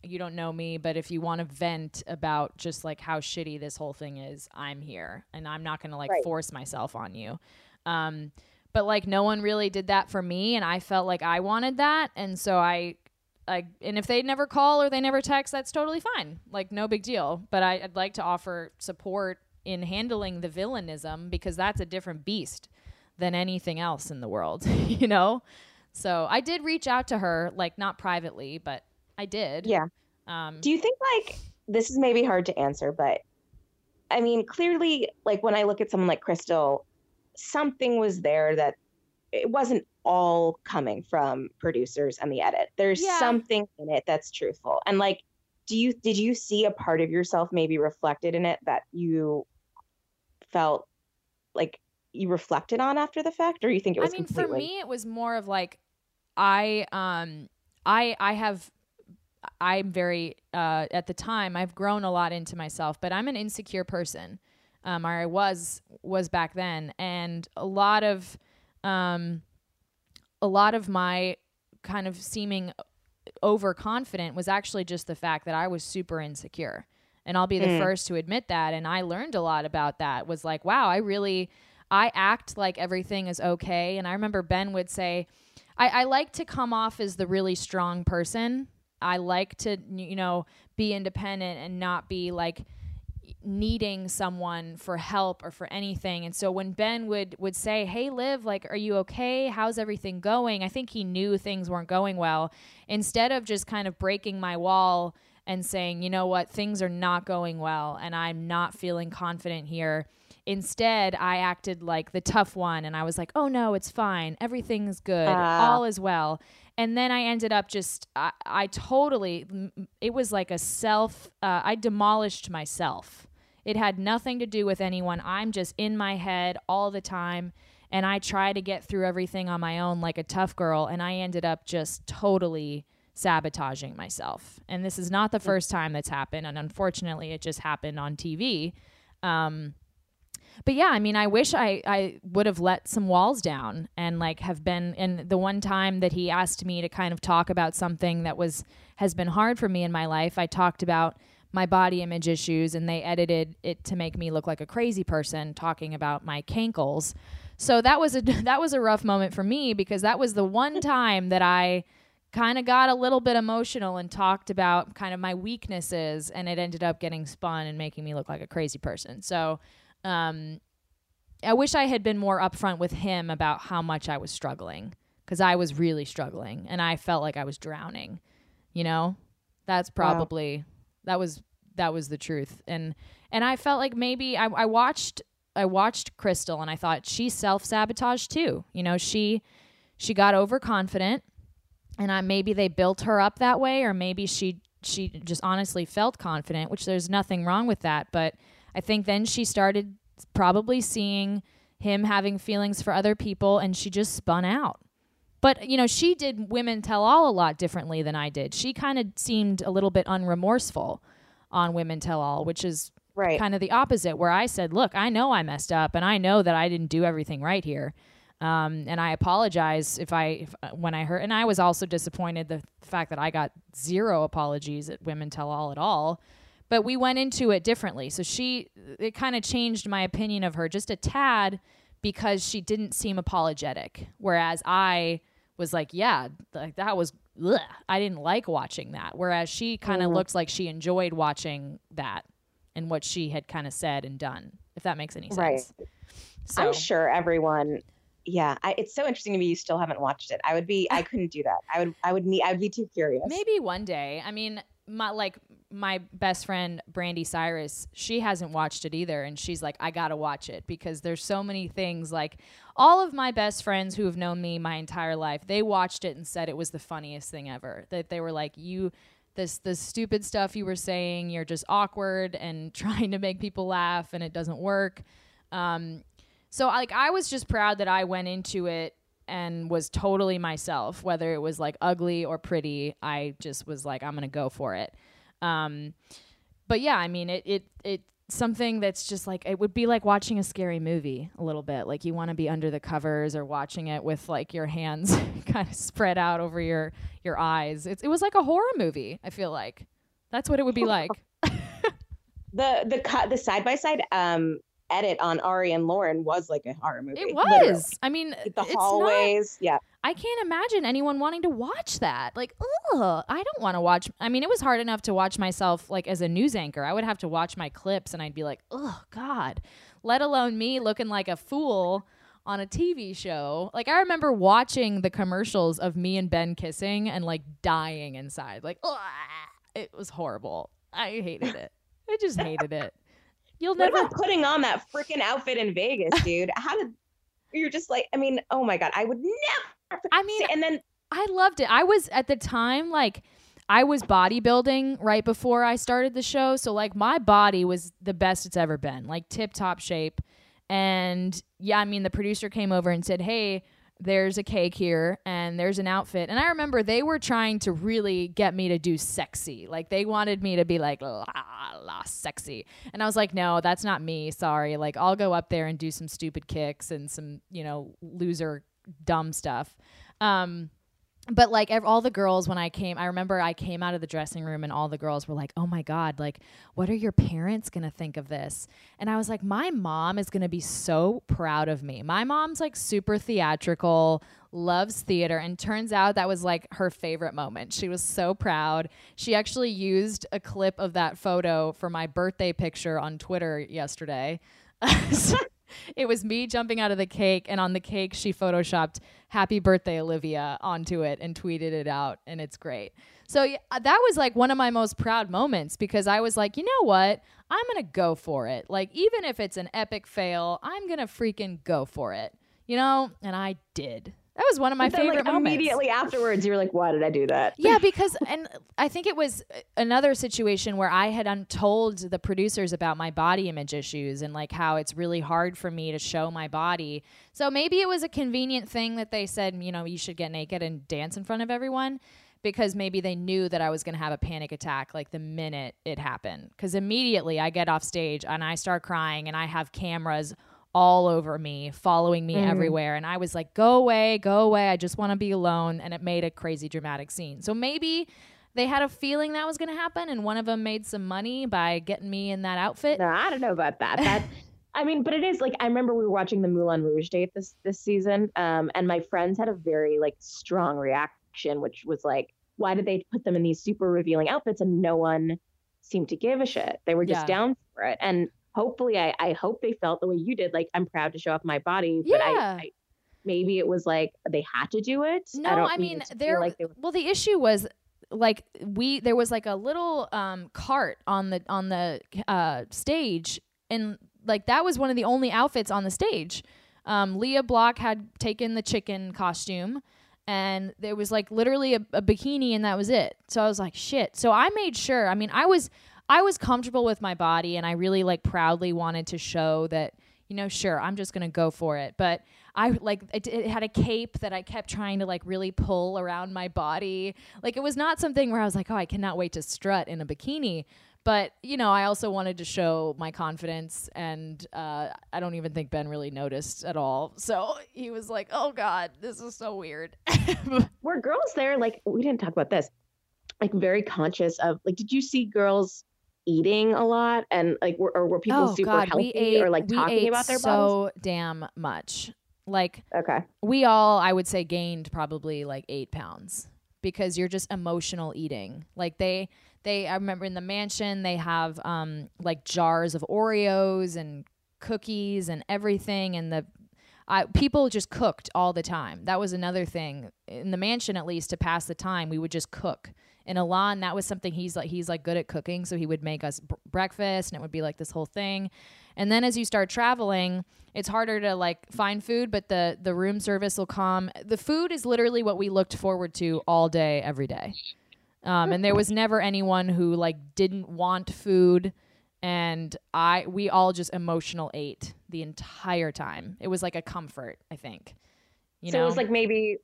you don't know me, but if you want to vent about just like how shitty this whole thing is, I'm here and I'm not going to like Right. force myself on you. Um but like no one really did that for me and I felt like I wanted that and so I I and if they never call or they never text, that's totally fine. Like no big deal. But I, I'd like to offer support in handling the villainism because that's a different beast than anything else in the world, you know? So I did reach out to her, like not privately, but I did. Yeah. Um, Do you think like this is maybe hard to answer, but I mean, clearly, like when I look at someone like Krystal, something was there that it wasn't all coming from producers and the edit. There's Yeah. something in it that's truthful. And like, do you did you see a part of yourself maybe reflected in it that you felt like you reflected on after the fact, or you think it was? I mean, completely? for me, it was more of like, I, um, I, I have, I'm very, uh, at the time, I've grown a lot into myself, but I'm an insecure person. Um, or I was, was back then. And a lot of, um, a lot of my kind of seeming overconfident was actually just the fact that I was super insecure. And I'll be the Mm. first to admit that. And I learned a lot about that. Was like, wow, I really, I act like everything is okay. And I remember Ben would say, I, I like to come off as the really strong person. I like to, you know, be independent and not be like needing someone for help or for anything. And so when Ben would would say, "Hey Liv, like are you okay? How's everything going?" I think he knew things weren't going well. Instead of just kind of breaking my wall and saying, "You know what? Things are not going well and I'm not feeling confident here." Instead, I acted like the tough one and I was like, "Oh no, it's fine. Everything's good. Ah. All is well." And then I ended up just I, I totally it was like a self uh, I demolished myself. It had nothing to do with anyone. I'm just in my head all the time and I try to get through everything on my own like a tough girl and I ended up just totally sabotaging myself. And this is not the first time that's happened and unfortunately it just happened on TV. Um but yeah, I mean, I wish I, I would have let some walls down and like have been. And the one time that he asked me to kind of talk about something that was has been hard for me in my life, I talked about my body image issues, and they edited it to make me look like a crazy person, talking about my cankles. So that was a that was a rough moment for me because that was the one time that I kind of got a little bit emotional and talked about kind of my weaknesses, and it ended up getting spun and making me look like a crazy person. So um, I wish I had been more upfront with him about how much I was struggling because I was really struggling and I felt like I was drowning. You know, that's probably that was that was the truth. And and I felt like maybe I, I watched I watched Krystal and I thought she self sabotaged too. You know, she she got overconfident and I maybe they built her up that way or maybe she she just honestly felt confident, which there's nothing wrong with that, but I think then she started probably seeing him having feelings for other people and she just spun out. But, you know, she did Women Tell All a lot differently than I did. She kind of seemed a little bit unremorseful on Women Tell All, which is right. kind of the opposite, where I said, Look, I know I messed up and I know that I didn't do everything right here. Um, and I apologize if I, if, uh, when I heard, and I was also disappointed the fact that I got zero apologies at Women Tell All at all. but we went into it differently. So she, it kind of changed my opinion of her just a tad because she didn't seem apologetic. Whereas I was like, yeah, like that was, ugh. I didn't like watching that. Whereas she kind of Mhm. looks like she enjoyed watching that and what she had kind of said and done, if that makes any sense. Right. So, I'm sure everyone. Yeah, I, it's so interesting to me. You still haven't watched it. I would be. I couldn't do that. I would. I would need. I would be too curious. Maybe one day. I mean, my like my best friend Brandi Cyrus, she hasn't watched it either and she's like I got to watch it because there's so many things like all of my best friends who have known me my entire life, they watched it and said it was the funniest thing ever. That they were like you this this stupid stuff you were saying, you're just awkward and trying to make people laugh and it doesn't work. Um so like I was just proud that I went into it and was totally myself, whether it was like ugly or pretty. I just was like, I'm gonna go for it. Um, but yeah, I mean, it it it something that's just like it would be like watching a scary movie a little bit. Like you want to be under the covers or watching it with like your hands kind of spread out over your your eyes. It was like a horror movie. I feel like that's what it would be like. the the cut the side by side um edit on Arie and Lauren was like a horror movie. It literally. was. I mean, the it's not hallways. yeah. I can't imagine anyone wanting to watch that. Like, ugh, I don't want to watch. I mean, it was hard enough to watch myself like as a news anchor. I would have to watch my clips and I'd be like, oh God, let alone me looking like a fool on a TV show. Like, I remember watching the commercials of me and Ben kissing and like dying inside. Like, ugh, it was horrible. I hated it. I just hated it. You'll What never about putting on that freaking outfit in Vegas, dude? How did you're just like? I mean, oh my god, I would never. I mean, and then I loved it. I was at the time like I was bodybuilding right before I started the show, so like my body was the best it's ever been, like tip top shape. And yeah, I mean the producer came over and said, "Hey, there's a cake here and there's an outfit." And I remember they were trying to really get me to do sexy. Like they wanted me to be like la la sexy. And I was like, "No, that's not me. Sorry. Like I'll go up there and do some stupid kicks and some, you know, loser dumb stuff." Um but like ev- all the girls when i came i remember i came out of the dressing room and all the girls were like oh my god like what are your parents gonna think of this? And i was like my mom is gonna be so proud of me. My mom's like super theatrical loves theater and turns out that was like her favorite moment. She was so proud. She actually used a clip of that photo for my birthday picture on twitter yesterday. It was me jumping out of the cake and on the cake she photoshopped happy birthday olivia onto it and tweeted it out and it's great. So yeah, uh, that was like one of my most proud moments because i was like you know what? I'm gonna go for it. Like even if it's an epic fail i'm gonna freaking go for it. You know? And i did that was one of my then, favorite like, moments Immediately afterwards, you were like, "Why did I do that?" yeah, because and I think it was uh, another situation where I had untold the producers about my body image issues and like how it's really hard for me to show my body. So maybe it was a convenient thing that they said, you know, you should get naked and dance in front of everyone because maybe they knew that I was going to have a panic attack like the minute it happened. Cuz immediately I get off stage and I start crying and I have cameras all over me, following me everywhere. And I was like, go away, go away. I just want to be alone. And it made a crazy dramatic scene. So maybe they had a feeling that was going to happen. And one of them made some money by getting me in that outfit. No, I don't know about that. That I mean, but it is like I remember we were watching the Moulin Rouge date this this season, um, and my friends had a very like strong reaction, which was like, why did they put them in these super revealing outfits and no one seemed to give a shit? They were just Yeah. down for it, and hopefully, I I hope they felt the way you did. Like I'm proud to show off my body, but I, Yeah. I maybe it was like they had to do it. No, I, don't I mean, there. like were well, the issue was like we there was like a little um, cart on the on the uh, stage, and like that was one of the only outfits on the stage. Um, Leah Block had taken the chicken costume, and there was like literally a, a bikini, and that was it. So I was like, shit. So I made sure. I mean, I was I was comfortable with my body, and I really like proudly wanted to show that you know, sure, I'm just gonna go for it. But I like it, it had a cape that I kept trying to like really pull around my body. Like it was not something where I was like, oh, I cannot wait to strut in a bikini. But you know, I also wanted to show my confidence, and uh, I don't even think Ben really noticed at all. So he was like, "Oh God, this is so weird." were girls there like we didn't talk about this like very conscious of like did you see girls eating a lot and like were, or were people oh super God, healthy ate or like talking about their so bodies? damn much. Like Okay. we all, I would say, gained probably like eight pounds because you're just emotional eating. Like they, they. I remember in the mansion they have um like jars of Oreos and cookies and everything, and the I, people just cooked all the time. That was another thing in the mansion, at least to pass the time. We would just cook. And Elan, that was something he's like he's like good at cooking, so he would make us b- breakfast, and it would be like this whole thing. And then as you start traveling, it's harder to like find food, but the the room service will come. The food is literally what we looked forward to all day, every day. Um, and there was never anyone who like didn't want food and I we all just emotional ate the entire time. It was like a comfort, I think. You so know, it was like maybe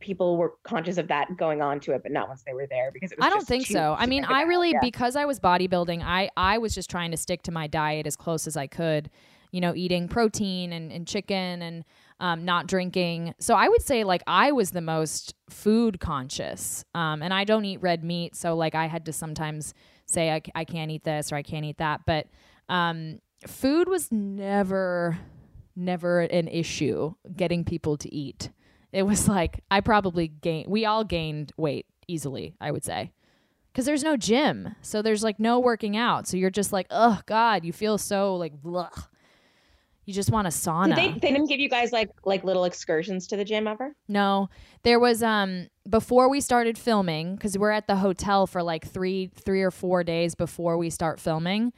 people were conscious of that going on to it, but not once they were there because it was I don't just think so. I mean, I really yeah. because I was bodybuilding, I I was just trying to stick to my diet as close as I could. You know, eating protein and, and chicken and um, not drinking. So I would say like I was the most food conscious. Um, and I don't eat red meat, so like I had to sometimes say I, I can't eat this or I can't eat that. But um, food was never never an issue getting people to eat. It was like I probably gained. We all gained weight easily. I would say because there's no gym, so there's like no working out. So you're just like, oh god, you feel so like, blech. you just want a sauna. Did they, they didn't give you guys like like little excursions to the gym ever? No, there was um before we started filming because we're at the hotel for like three three or four days before we start filming.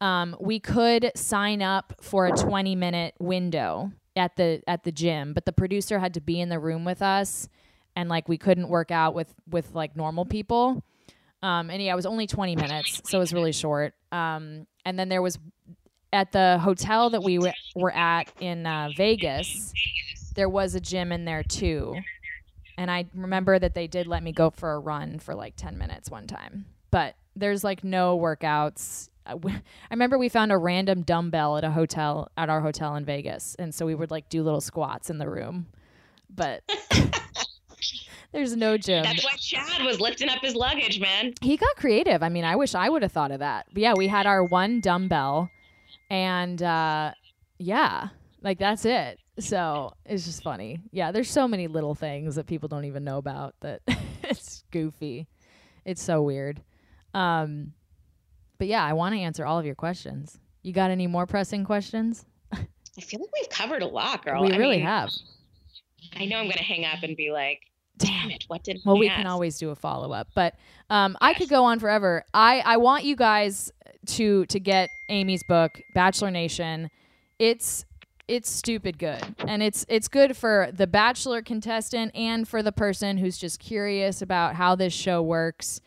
Um, we could sign up for a twenty minute window at the at the gym, but the producer had to be in the room with us, and like we couldn't work out with with like normal people. Um, and yeah, it was only twenty minutes, so it was really short. Um, and then there was at the hotel that we w- were at in uh, Vegas, there was a gym in there too. And I remember that they did let me go for a run for like 10 minutes one time. But there's like no workouts. I remember we found a random dumbbell at a hotel, at our hotel in Vegas. And so we would like do little squats in the room. But there's no gym. That's why Chad was lifting up his luggage, man. He got creative. I mean, I wish I would have thought of that. But yeah, we had our one dumbbell and uh yeah, like that's it. So it's just funny. Yeah, there's so many little things that people don't even know about that it's goofy. It's so weird. Um but yeah, I want to answer all of your questions. You got any more pressing questions? I feel like we've covered a lot, girl. we I really mean, have. I know I'm gonna hang up and be like, damn it, what did Well, we can always do a follow up, but um, I could go on forever. I I want you guys to to get Amy's book, Bachelor Nation. It's it's stupid good, and it's it's good for the Bachelor contestant and for the person who's just curious about how this show works.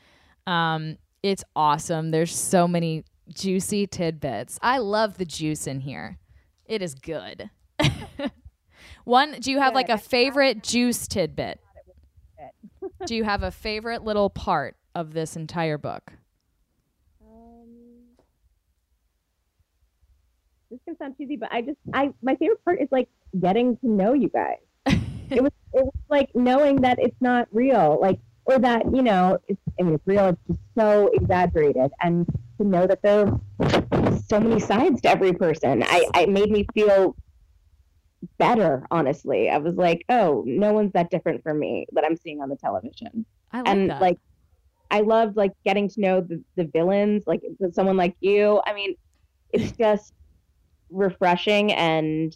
Um, it's awesome. There's so many juicy tidbits. I love the juice in here. It is good. One, do you have like a favorite juice tidbit? do you have a favorite little part of this entire book? Um, this can sound cheesy, but I just I my favorite part is like getting to know you guys. it was it was like knowing that it's not real, like or that you know it's I mean it's real. It's just so exaggerated, and to know that there are so many sides to every person, I I it made me feel better. Honestly, I was like, oh, no one's that different from me that I'm seeing on the television I like and that. like I loved like getting to know the, the villains, like someone like you. I mean, it's just refreshing and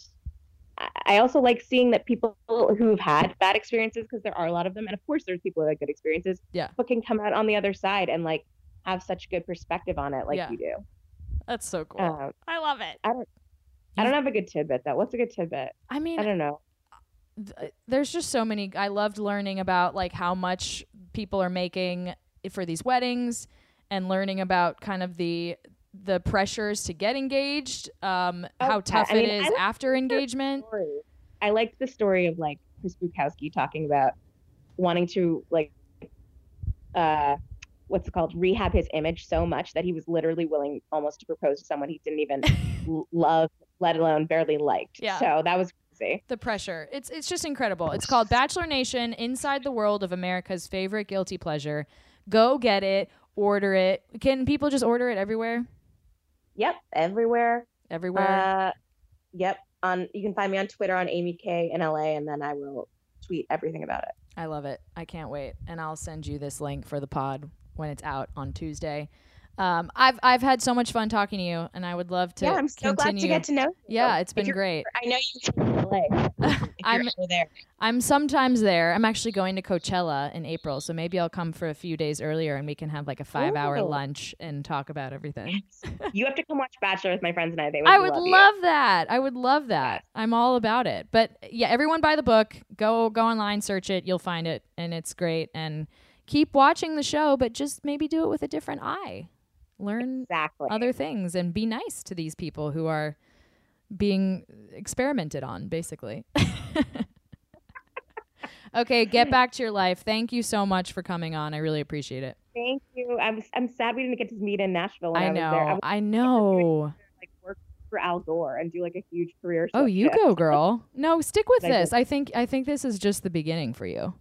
I- I also like seeing that people who've had bad experiences because there are a lot of them, and of course there's people who had good experiences, Yeah. but can come out on the other side and like have such good perspective on it, like Yeah. you do. That's so cool. Um, I love it. I don't have a good tidbit though. What's a good tidbit? I mean, I don't know. th- there's just so many. I loved learning about like how much people are making for these weddings, and learning about kind of the the pressures to get engaged, um, Oh, how tough I it mean, I is like after engagement. story. I liked the story of like Chris Bukowski talking about wanting to like uh what's it called rehab his image so much that he was literally willing almost to propose to someone he didn't even love let alone barely liked Yeah. so that was crazy The pressure. It's it's just incredible. It's called Bachelor Nation: Inside the World of America's Favorite Guilty Pleasure. Go get it, order it. Can people just order it everywhere? Yep, everywhere. Everywhere. Uh, yep. On you can find me on Twitter on Amy K in LA, and then I will tweet everything about it. I love it. I can't wait. And I'll send you this link for the pod when it's out on Tuesday. Um, I've I've had so much fun talking to you, and I would love to. yeah, I'm so glad to get to know. You. Yeah, it's been great. I know you in LA. If I'm there. I'm sometimes there. I'm actually going to Coachella in April, so maybe I'll come for a few days earlier, and we can have like a five hour lunch and talk about everything. You have to come watch Bachelor with my friends and I. They would I would love, love that. I would love that. I'm all about it. But yeah, everyone buy the book. Go go online, search it. You'll find it, and it's great. And keep watching the show, but just maybe do it with a different eye. Learn exactly. other things and be nice to these people who are being experimented on, basically. okay, get back to your life. Thank you so much for coming on. I really appreciate it. Thank you. I'm I'm sad we didn't get to meet in Nashville. I, I was there. I know. was I know. like work for Al Gore and do like a huge career. Oh, shift. you go, girl. No, stick with this. I think I think this is just the beginning for you.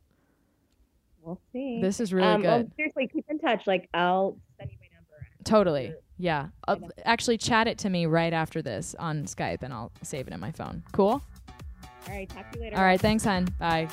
We'll see. This is really um, well, good. seriously, keep in touch. Like I'll send you my number. Totally. Yeah. Uh, actually, chat it to me right after this on Skype, and I'll save it in my phone. Cool. All right. Talk to you later. All right. Thanks, hon. Bye.